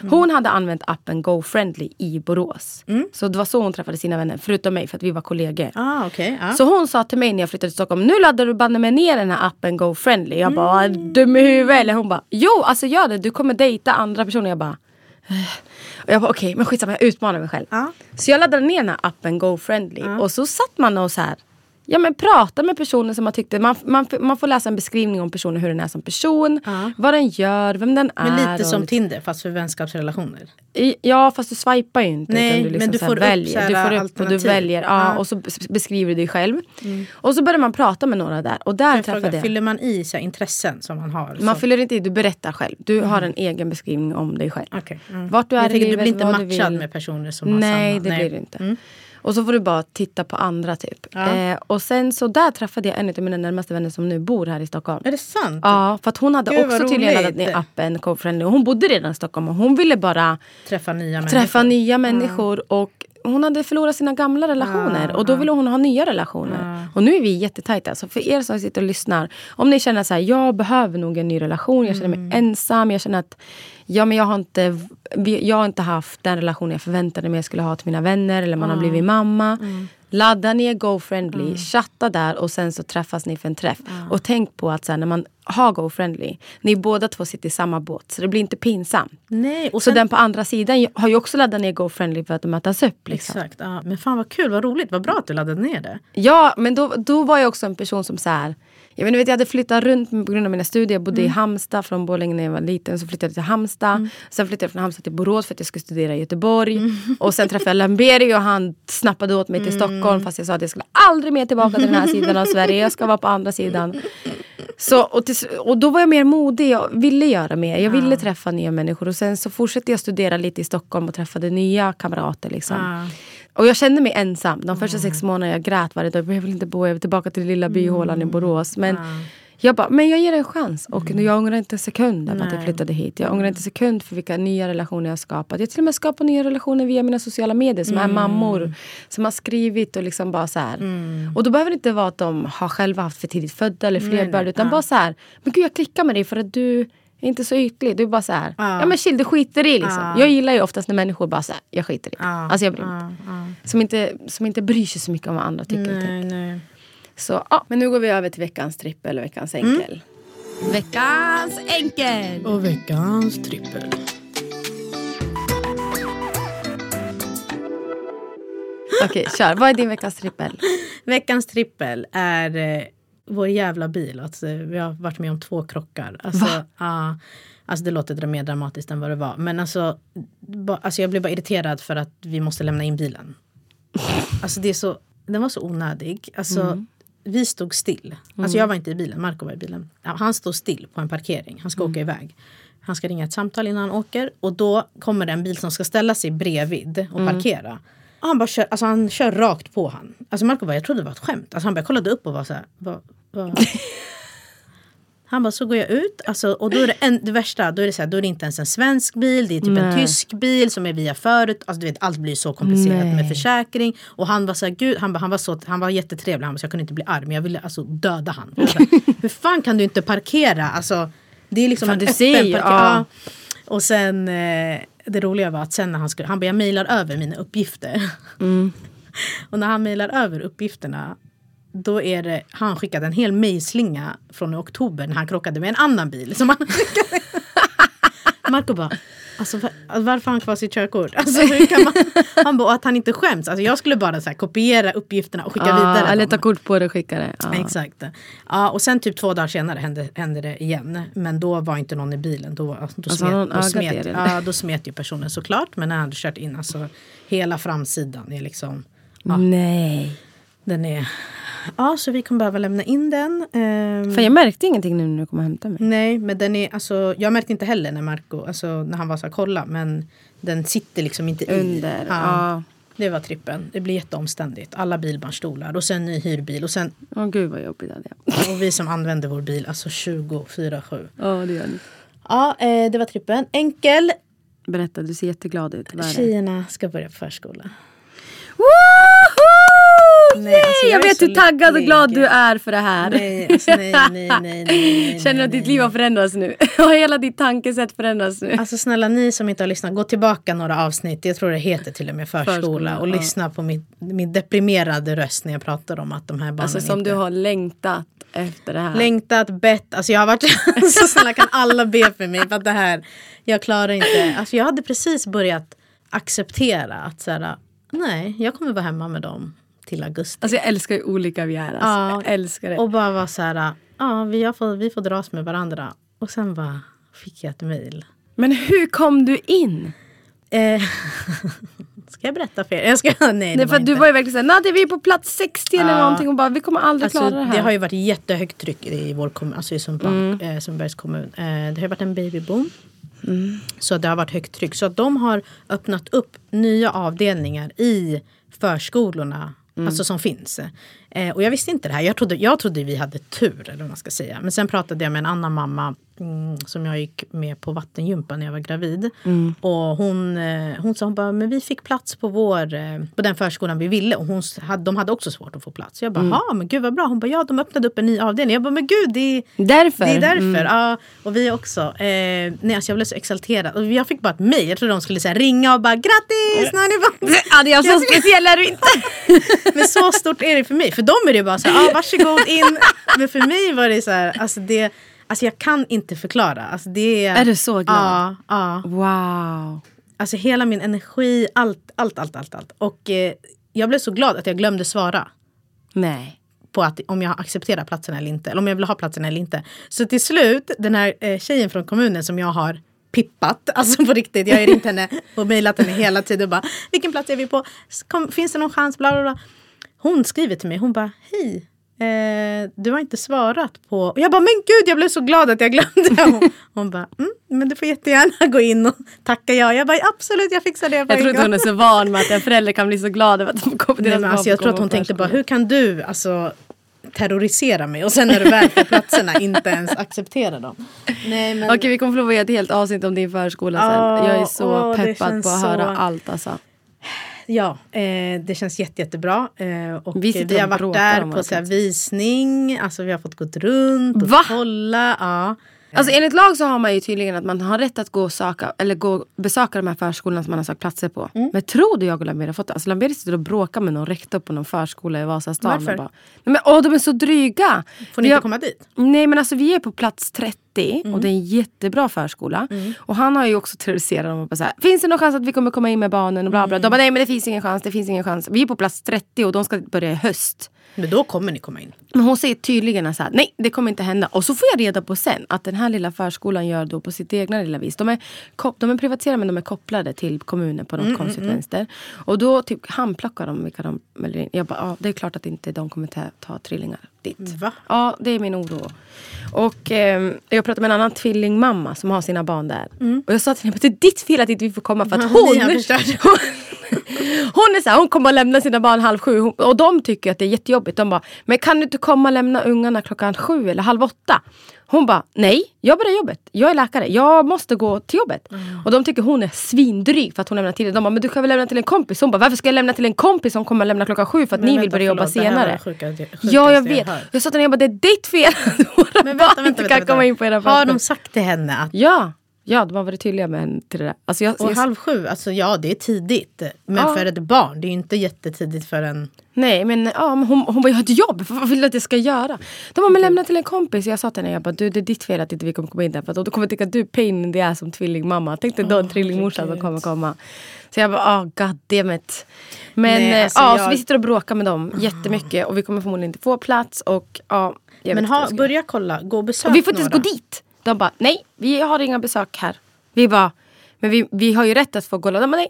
Hon hade använt appen GoFriendly i Borås. Så det var så hon träffade sina vänner, förutom mig för att vi var kollegor. Ah, okay, ja. Så hon sa till mig när jag flyttade till Stockholm, nu laddar du banne mig ner den här appen GoFriendly. Jag bara, är du dum i huvudet? Eller hon bara, jo alltså gör det, du kommer dejta andra personer. Jag bara, "Eh." och jag bara okej men skitsamma jag utmanar mig själv. Ja. Så jag laddade ner den här appen GoFriendly och så satt man och så här Ja men prata med personer som man tyckte, man, man, man får läsa en beskrivning om personen, hur den är som person, vad den gör, vem den är. Men lite som liksom- Tinder fast för vänskapsrelationer. I- Ja fast du swipar ju inte. Nej, du liksom men du så får väljer. så du får upp och du väljer. Ja, Ja. Och så bes- beskriver du dig själv. Och så börjar man prata med några där. Och där Jag träffade frågar, jag. fyller man i så intressen som man har? Man som, fyller inte i, du berättar själv. Du har en egen beskrivning om dig själv. Okej, mm. Vart du är jag i tänker, du livet, blir inte du matchad med personer som har Nej, samma. det blir du inte. Och så får du bara titta på andra typ. Ja. Eh, och sen så där träffade jag en av mina närmaste vänner som nu bor här i Stockholm. Är det sant? Ja, för att hon hade Gud, också tydligen laddat ner appen Co-friendly. Hon bodde redan i Stockholm och hon ville bara Träffa nya träffa människor. nya människor. Och hon hade förlorat sina gamla relationer och då ville hon ha nya relationer. Och nu är vi jättetajta. Så för er som sitter och lyssnar. Om ni känner så här, jag behöver nog en ny relation. Jag känner mig ensam. Jag känner att ja, men jag, har inte, jag har inte haft den relation jag förväntade mig jag skulle ha till mina vänner. Eller man har blivit mamma. Ladda ner GoFriendly, chatta där och sen så träffas ni för en träff. Och tänk på att så här, när man har GoFriendly, ni båda två sitter i samma båt. Så det blir inte pinsamt. Nej, och Så sen, den på andra sidan har ju också laddat ner GoFriendly för att mötas upp. Liksom. Exakt. Ja, men fan vad kul, vad roligt, vad bra att du laddade ner det. Ja, men då, då var jag också en person som så här, jag, vet, jag hade flyttat runt på grund av mina studier. Jag bodde i Halmstad från Borlänge när jag var liten. Så flyttade jag till Halmstad. Sen flyttade jag från Halmstad till Borås för att jag skulle studera i Göteborg. Och sen träffade jag Lamberi och han snappade åt mig till Stockholm. Fast jag sa att jag skulle aldrig mer tillbaka till den här sidan av Sverige. Jag ska vara på andra sidan. Så, och, till, och då var jag mer modig. Jag ville göra mer. Jag ville träffa nya människor. Och sen så fortsatte jag studera lite i Stockholm och träffade nya kamrater. Liksom. Ja. Och jag kände mig ensam. De första sex månaderna jag grät varje dag. Jag vill inte bo, jag vill tillbaka till lilla byhålan i Borås. Men Jag bara, men jag ger det en chans. Och jag ångrar inte en sekund att jag flyttade hit. Jag ångrar inte en sekund för vilka nya relationer jag har skapat. Jag till och med skapat nya relationer via mina sociala medier. Som är mammor. Som har skrivit och liksom bara så här. Och då behöver det inte vara att de har själva haft för tidigt födda eller flerbörd. Utan bara så här, men gud jag klickar med dig för att du inte så ytlig. Du är bara så här, ja men chill du skiter i liksom. Jag gillar ju oftast när människor bara så här, jag skiter i. Alltså jag bryr mig inte. Som inte. Som inte bryr sig så mycket om vad andra tycker och tänker. Nej, nej. Så, ja, men nu går vi över till veckans trippel och veckans enkel. Veckans enkel! Och veckans trippel. Okej, kör. Vad är din veckans trippel? Veckans trippel är eh, vår jävla bil. Alltså, vi har varit med om två krockar. Alltså, ja, alltså det låter mer dramatiskt än vad det var. Men alltså, ba, alltså jag blev bara irriterad för att vi måste lämna in bilen. Alltså det är så, den var så onödig. Alltså, Vi stod still. Alltså jag var inte i bilen, Marco var i bilen. Han stod still på en parkering. Han ska åka iväg. Han ska ringa ett samtal innan han åker. Och då kommer det en bil som ska ställa sig bredvid och parkera. Och han, bara kör, alltså han kör rakt på han. Alltså Marco bara, jag trodde det var ett skämt. Alltså han bara kollade upp och var så här. Vad, vad? Han bara, så går jag ut. Alltså, och då är det, en, det värsta, då är det, så här, då är det inte ens en svensk bil. Det är typ en tysk bil som är via förut. Alltså, du vet, allt blir så komplicerat med försäkring. Och han var så här, gud, han, bara, han, var så, han var jättetrevlig. Han bara, så jag kunde inte bli arg. Men jag ville alltså döda han. Bara, Hur fan kan du inte parkera? Alltså, det är liksom Fan, en öppen parkering. Ja. Och sen, eh, det roliga var att sen när han skulle, han bara, jag mejlar över mina uppgifter. Och när han mejlar över uppgifterna då är det, han skickade en hel mejlslinga från oktober när han krockade med en annan bil. Som han skickade. Marco bara, alltså, var, varför har han kvar sitt körkort? Alltså, hur kan man? Han bara, att han inte skäms. Alltså, jag skulle bara så här, kopiera uppgifterna och skicka vidare. eller ta kort på det och skicka det. Ja. Exakt. Ja, och sen typ två dagar senare hände, hände det igen. Men då var inte någon i bilen. Då, var- då, Alltså, har någon smet, då, smet, ja, då smet ju personen såklart. Men när han hade kört in, alltså hela framsidan är liksom... Ja, Nej. Den är... Ja, så vi kommer behöva lämna in den. Ehm, Fan, jag märkte ingenting nu när du kom och hämtade mig. Nej, men den är alltså... Jag märkte inte heller när Marco, alltså när han var så här, kolla, men den sitter liksom inte i. Under, ja. Det var trippen. Det blir jätteomständigt. Alla bilbarnstolar och sen ny hyrbil och sen Åh gud vad jobbigt hade jag. och vi som använder vår bil, alltså 24-7. Ja det gör ni. Ja, eh, det var trippen. Enkel. Berätta, du ser jätteglad ut. Vad är det? Tjejerna ska börja på förskola. Woho! Nej, alltså, jag, jag vet hur taggad och glad du är för det här. Nej, alltså, nej, nej, nej, nej, nej, Känner du att ditt liv har förändrats nu? Har hela ditt tankesätt förändrats nu? Alltså snälla ni som inte har lyssnat, gå tillbaka några avsnitt. Jag tror det heter till och med förskola. Förskola, och ja. lyssna på min, min deprimerade röst när jag pratar om att de här barnen Alltså som inte... du har längtat efter det här. Längtat, bett. Alltså jag har varit så snälla kan alla be för mig. För att det här, jag klarar inte. Alltså jag hade precis börjat acceptera att så här, nej, jag kommer vara hemma med dem till augusti. Alltså jag älskar hur olika vi är. Alltså. Ja. Älskar det. Och bara vara så här, ja vi, får, vi får dras med varandra. Och sen bara fick jag ett mejl. Men hur kom du in? Eh, ska jag berätta för er? Jag ska, nej, det Nej, för att du var ju verkligen såhär, Nadia vi är på plats 60 eller Ja. någonting och bara vi kommer aldrig Alltså, klara det här. det har ju varit jättehögt tryck i vår kommun, alltså i Sundbyberg, eh, Sundbybergs kommun. Eh, det har varit en babyboom. Så det har varit högt tryck. Så de har öppnat upp nya avdelningar i förskolorna. Alltså som finns. Eh, och jag visste inte det här. Jag trodde, jag trodde vi hade tur. Eller vad man ska säga. Men sen pratade jag med en annan mamma. Mm, som jag gick med på vattengympa när jag var gravid. Och hon, eh, hon sa hon bara, men vi fick plats på, vår, eh, på den förskolan vi ville. Och hon, hade, de hade också svårt att få plats. Jag bara, ja men gud vad bra. Hon bara, ja de öppnade upp en ny avdelning. Jag bara, men gud det är Därför? det är därför. Mm. Ja, och vi också. Eh, nej, alltså jag blev så exalterad. Och jag fick bara ett mejl. Jag trodde de skulle säga, ringa och bara grattis! Nu har ni fått... Adrian, så speciell är du inte. Men så stort är det för mig. För dem är det bara så här, ah, varsågod in. Men för mig var det så här, alltså det, alltså jag kan inte förklara. Alltså det, Är du så glad? Ja. ja. Wow. Alltså hela min energi, allt, allt, allt, allt. allt. Och eh, jag blev så glad att jag glömde svara Nej. på att, om jag accepterar platsen eller inte. Eller om jag vill ha platsen eller inte. Så till slut, den här eh, tjejen från kommunen som jag har pippat, alltså på riktigt. Jag har ringt henne och mejlat henne hela tiden och bara vilken plats är vi på? Kom, finns det någon chans? Bla, bla, bla. Hon skriver till mig, hon bara hej. Eh, du har inte svarat på... Och jag bara, men gud, jag blev så glad att jag glömde. Hon, hon bara, mm, men du får jättegärna gå in och tacka ja. Jag bara, absolut, jag fixar det på Jag tror inte hon är så van med att en förälder kan bli så glad över att de kommer till Nej, men alltså, jag tror att hon på tänkte bara, hur kan du alltså, terrorisera mig och sen när du väl får platserna inte ens acceptera dem. Nej, men... Okej vi kommer få lov att göra ett helt avsnitt om din förskola sen. Ja, jag är så det peppad på att höra så- allt alltså. Ja, eh, det känns jätte, jättebra. Eh, och Vi vi, har varit där på så visning, alltså vi har fått gått runt och Va? kolla. Ja. Alltså enligt lag så har man ju tydligen att man har rätt att gå och söka, eller gå besöka de här förskolorna som man har sökt platser på. Mm. Men tror du jag och Lambert har fått det? Alltså Lambert sitter och bråkar med någon rektor på någon förskola i Vasastan. Varför? och Bara, nej men åh de är så dryga! Får ni inte komma dit? Nej men alltså vi är på plats 30 Mm. och det är en jättebra förskola. Och han har ju också terroriserat dem och bara så här, Finns det någon chans att vi kommer komma in med barnen? Och bla bla. Mm. De bara nej men det finns ingen chans, det finns ingen chans. Vi är på plats 30 och de ska börja i höst. Men då kommer ni komma in. Men hon säger tydligen så här, nej det kommer inte hända. Och så får jag reda på sen att den här lilla förskolan gör då på sitt egna lilla vis. De är, de är privatiserade men de är kopplade till kommunen på något konstigt vänster. Och då typ handplockar de vilka de väljer in. Jag bara, ja det är klart att inte de kommer ta, ta trillingar dit. Va? Ja, det är min oro. Och ehm, jag pratade med en annan tvillingmamma som har sina barn där. Och jag sa till henne det är ditt fel att inte vi får komma för att hon, förstört. hon, är så här, hon kommer att lämna sina barn halv sju och de tycker att det är jättejobbigt. De bara, men kan du inte komma och lämna ungarna klockan sju eller halv åtta? Hon bara, nej, jag börjar jobbet. Jag är läkare, jag måste gå till jobbet. Och de tycker hon är svindryg för att hon lämnar tidigt. De bara, men du kan väl lämna till en kompis? Hon bara, varför ska jag lämna till en kompis som kommer att lämna klockan sju för att Men ni vänta, vill börja jobba förlåt, var senare? det sjukaste- sjukaste Ja, jag jag vet. hört. Jag sa till henne, jag bara, det är ditt fel att våra Men barn vänta, vänta, inte vänta, kan komma in på era Har de sagt till henne att Ja, ja, de har varit tydliga med henne till det där. Alltså jag, och jag, halv sju, alltså ja det är tidigt. Men Ja. för ett barn, det är ju inte jättetidigt för en... Nej men, ja, men hon, hon bara, jag har ett jobb, vad vill du att jag ska göra? De bara, men lämna till en kompis. Jag sa till henne, jag bara, du det är ditt fel att inte vi kommer komma in där. För att du kommer tycka att du är pain in the ass som tvillingmamma. Tänk dig då en tvillingmorsa som kommer komma. Så jag bara, oh, god damn it. Men Nej, alltså ja, jag- så vi sitter och bråkar med dem jättemycket. Och vi kommer förmodligen inte få plats. Och, ja, Men ha, börja kolla, gå och besök och vi får inte ens gå dit. De bara, nej, vi har inga besök här. Vi bara, men vi, vi har ju rätt att få gå. De bara, nej.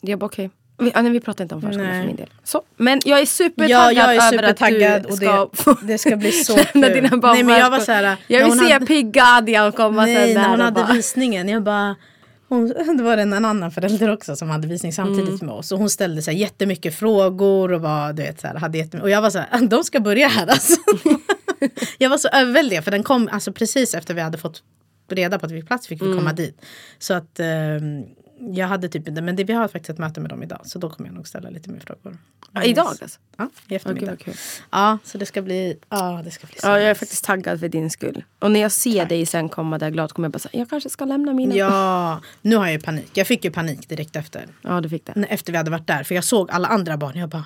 Jag bara, okej. Vi, ja, nej, vi pratar inte om förskolan för min del. Så, men jag är supertaggad Ja, jag är över supertaggad att du och ska det, få det ska bli så lämna dina barn Nej men jag var så här, Jag när vill hon se hade- pigga Adrian komma Nej, sen när där hon och hade bara, visningen, jag bara hon, det var en annan förälder också som hade visning samtidigt Mm. med oss. Och hon ställde så här jättemycket frågor och var, du vet, så här, hade jättemycket, Och jag var så här, de ska börja här alltså. jag var så överväldigad för den kom alltså precis efter vi hade fått reda på att vi fick plats fick vi Mm. komma dit. Så att ehm, jag hade typ inte, men det, vi har faktiskt ett möte med dem idag. Så då kommer jag nog ställa lite mer frågor. Ja, idag alltså? Ja, i eftermiddag. vad kul. Ja, så det ska bli, ja det ska bli så Ja, jag är faktiskt taggad för din skull. Och när jag ser dig sen komma där glad kommer jag bara säga, jag kanske ska lämna mina. Ja, nu har jag ju panik. Jag fick ju panik direkt efter. ja du fick det. Efter vi hade varit där. För jag såg alla andra barn. Jag bara,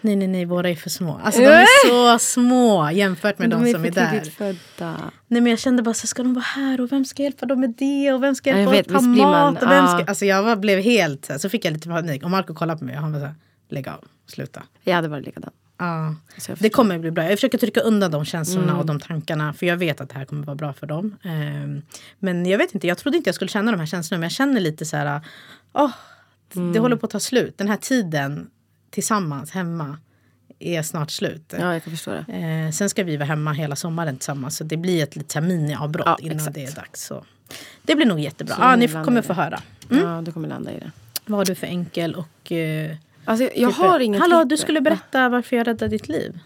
nej nej nej, våra är för små. Alltså de är så små jämfört med de, de är som för är där. födda. Nej men jag kände bara, så ska de vara här och vem ska hjälpa dem med det? Och vem ska hjälpa vet, att ta mat? Och vem ska... Alltså jag var, blev helt, så fick jag lite panik. Och Marco kollade på mig och han var så här, lägg av, sluta. Jag hade varit likadan. Ja, det kommer bli bra. Jag försöker trycka undan de känslorna Mm. och de tankarna. För jag vet att det här kommer vara bra för dem. Ehm, men jag vet inte, jag trodde inte jag skulle känna de här känslorna. Men jag känner lite så här, Mm. det håller på att ta slut. Den här tiden tillsammans hemma är snart slut. Ja, jag kan förstå det. Eh, sen ska vi vara hemma hela sommaren tillsammans. Så det blir ett litet mini-avbrott Ja, innan exakt. det är dags. Så. Det blir nog jättebra. Så Ja, ni kommer få det. höra. Ja, du kommer landa i det. Vad har du för enkel och... Eh, Alltså, jag, jag har ingen Hallå, du skulle berätta varför jag räddade ditt liv.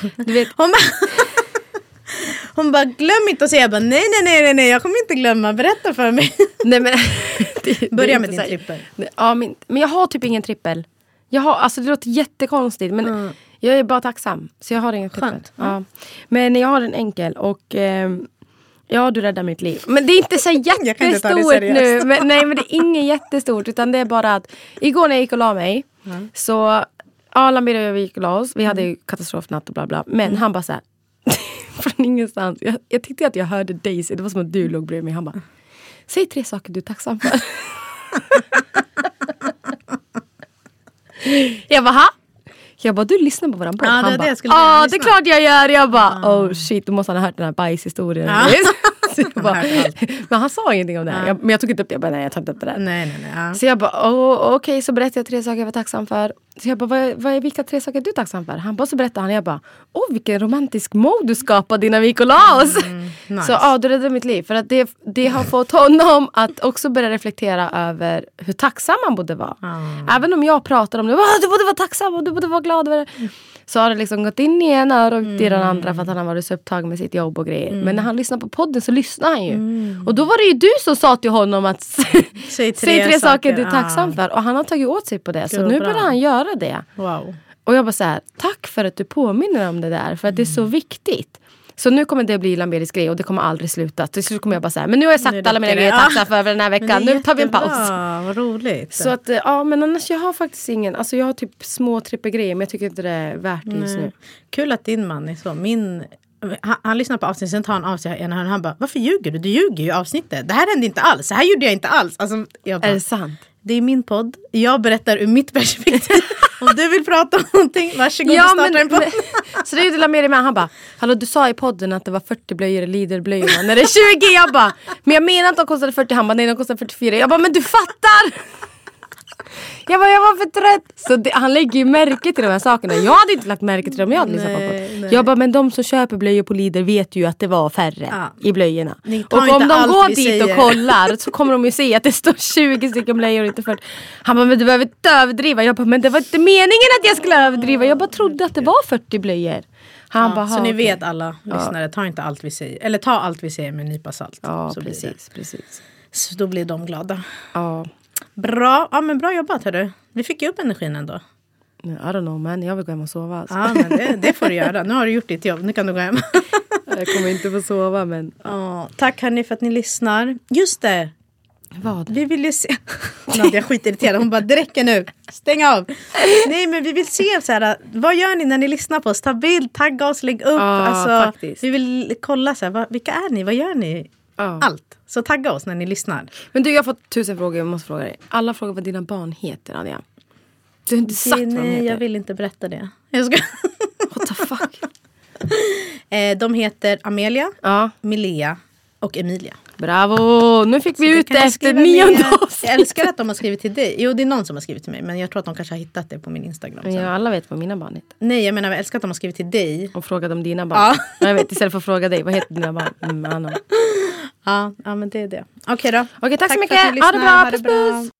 Du vet, Hon bara, hon bara glöm inte att säga. Jag bara, nej, nej, nej, nej, nej, jag kommer inte glömma. Berätta för mig. nej men, det, det Börja inte med din så trippel. Ja, min, men jag har typ ingen trippel. Jag har, alltså det låter jättekonstigt men jag är bara tacksam. Så jag har ingen. Skönt. Ja. Men jag har en enkel och ehm, ja du räddar mitt liv. Men det är inte så kan inte jättestort nu. Men, nej men det är inget jättestort utan det är bara att igår när jag gick och la mig så ja, Lamir och jag gick och la oss. Vi hade ju katastrofnatt och bla bla. Men han bara så här. från ingenstans. Jag, jag tyckte att jag hörde Daisy. Det var som att du låg bredvid mig. Han bara. Säg tre saker du är tacksam för. jag bara, ha? Jag bara, du lyssnar på våran podd? Ja, det Han det bara, jag skulle ja det är lyssna." klart jag gör. Jag bara, oh shit, då måste han ha hört den här bajshistorien. Ja. Bara, men han sa ingenting om det. här. Jag, men jag tog inte upp det. Jag bara, nej jag tar inte upp det där. Nej, nej, nej. Ja. Så jag bara, oh, okej så berättade jag tre saker jag var tacksam för. Så jag bara, vad vad är, vilka tre saker är du tacksam för? Han bara, så berättade han. Jag bara, åh vilken romantisk mode du skapade innan vi gick och la oss. Mm, nice. Så ja, du räddade mitt liv. För att det, det har fått honom att också börja reflektera över hur tacksam han borde vara. Även om jag pratar om det, "Åh, du borde vara tacksam och du borde vara glad över det. Så har det liksom gått in i ena och ut i den andra för att han har varit så upptagen med sitt jobb och grejer. Men när han lyssnar på podden så lyssnar han ju. Och då var det ju du som sa till honom att säg tre, saker, du är tacksam för. Och han har tagit åt sig på det. Så Gud, nu bra. börjar han göra det. Wow. Och jag bara så här, tack för att du påminner om det där. För att det är så viktigt. Så nu kommer det bli Lamberis grej och det kommer aldrig sluta. Till slut kommer jag bara säga, men nu har jag Nu sagt alla mina det. grejer tacksam för den här veckan. det Nu tar vi en paus. Vad roligt. Så att, ja men annars jag har faktiskt ingen, alltså jag har typ små trippelgrejer men jag tycker inte det är värt det just nu. Kul att din man är så. Min, han, han lyssnar på avsnittet, sen tar han av sig ena hörnan. Han bara, varför ljuger du? Du ljuger ju avsnittet. Det här hände inte alls. Så här gjorde jag inte alls. Alltså, jag bara, Är det sant? Det är min podd. Jag berättar ur mitt perspektiv. Om du vill prata om någonting, varsågod och starta en podd. så det gjorde Lameri med. Han bara, hallå du sa i podden att det var 40 blöjor i Lidl-blöjorna. När det är 20! Jag bara, men jag menar att de kostade 40. Han bara, nej de kostade 44. Jag bara, men du fattar! Jag bara, jag var för trött. Så det, han lägger ju märke till de här sakerna. Jag hade inte lagt märke till dem jag hade lyssnat på Nej. Jag bara, men de som köper blöjor på Lidl vet ju att det var färre Ja. i blöjorna. Och om de går dit säger. och kollar så kommer de ju se att det står 20 stycken blöjor och inte 40. Han bara, men du behöver inte överdriva. Jag bara, men det var inte meningen att jag skulle överdriva. Jag bara trodde att det var 40 blöjor. Han bara, Ja, så "Ha, ni okej." vet alla lyssnare, ta inte allt vi säger. Eller ta allt vi säger med en nypa salt. Ja, så precis, precis. Så då blir de glada. Ja. Bra, ja, men bra jobbat hörru. Vi fick ju upp energin ändå. I don't know man, jag vill gå hem och sova alltså. Ja, men det, det får du göra. Nu har du gjort ditt jobb, nu kan du gå hem. Jag kommer inte få sova men... Ja, tack hörni för att ni lyssnar. Just det, Vad? vi vill ju se... Nadja är skitirriterad, hon bara det räcker nu. Stäng av. Nej men vi vill se så här, vad gör ni när ni lyssnar på oss? Ta bild, tagga oss, lägg upp. Ja, alltså, faktiskt. vi vill kolla så här, vad, vilka är ni, vad gör ni? Ja. Allt. Så tagga oss när ni lyssnar. Men du jag har fått tusen frågor, jag måste fråga dig. Alla frågar vad dina barn heter Anja. Du har inte sagt vad de Nej, heter. jag vill inte berätta det. Jag ska... What the fuck? eh, de heter Amelia, ja, Milea och Emilia. bravo! Nu fick vi Så ut det efter nionde ner. Jag avsnittet. älskar att de har skrivit till dig. Jo, det är någon som har skrivit till mig. Men jag tror att de kanske har hittat det på min Instagram. Men jag, alla vet vad mina barn heter. Nej, jag menar jag älskar att de har skrivit till dig. Och frågade om dina barn. Ja. Ja. Jag vet, istället för att fråga dig, vad heter dina barn? Mm. Ja, ja men det är det. Okej då. Okej, tack så för mycket. att ni Ha det bra. Puss, puss.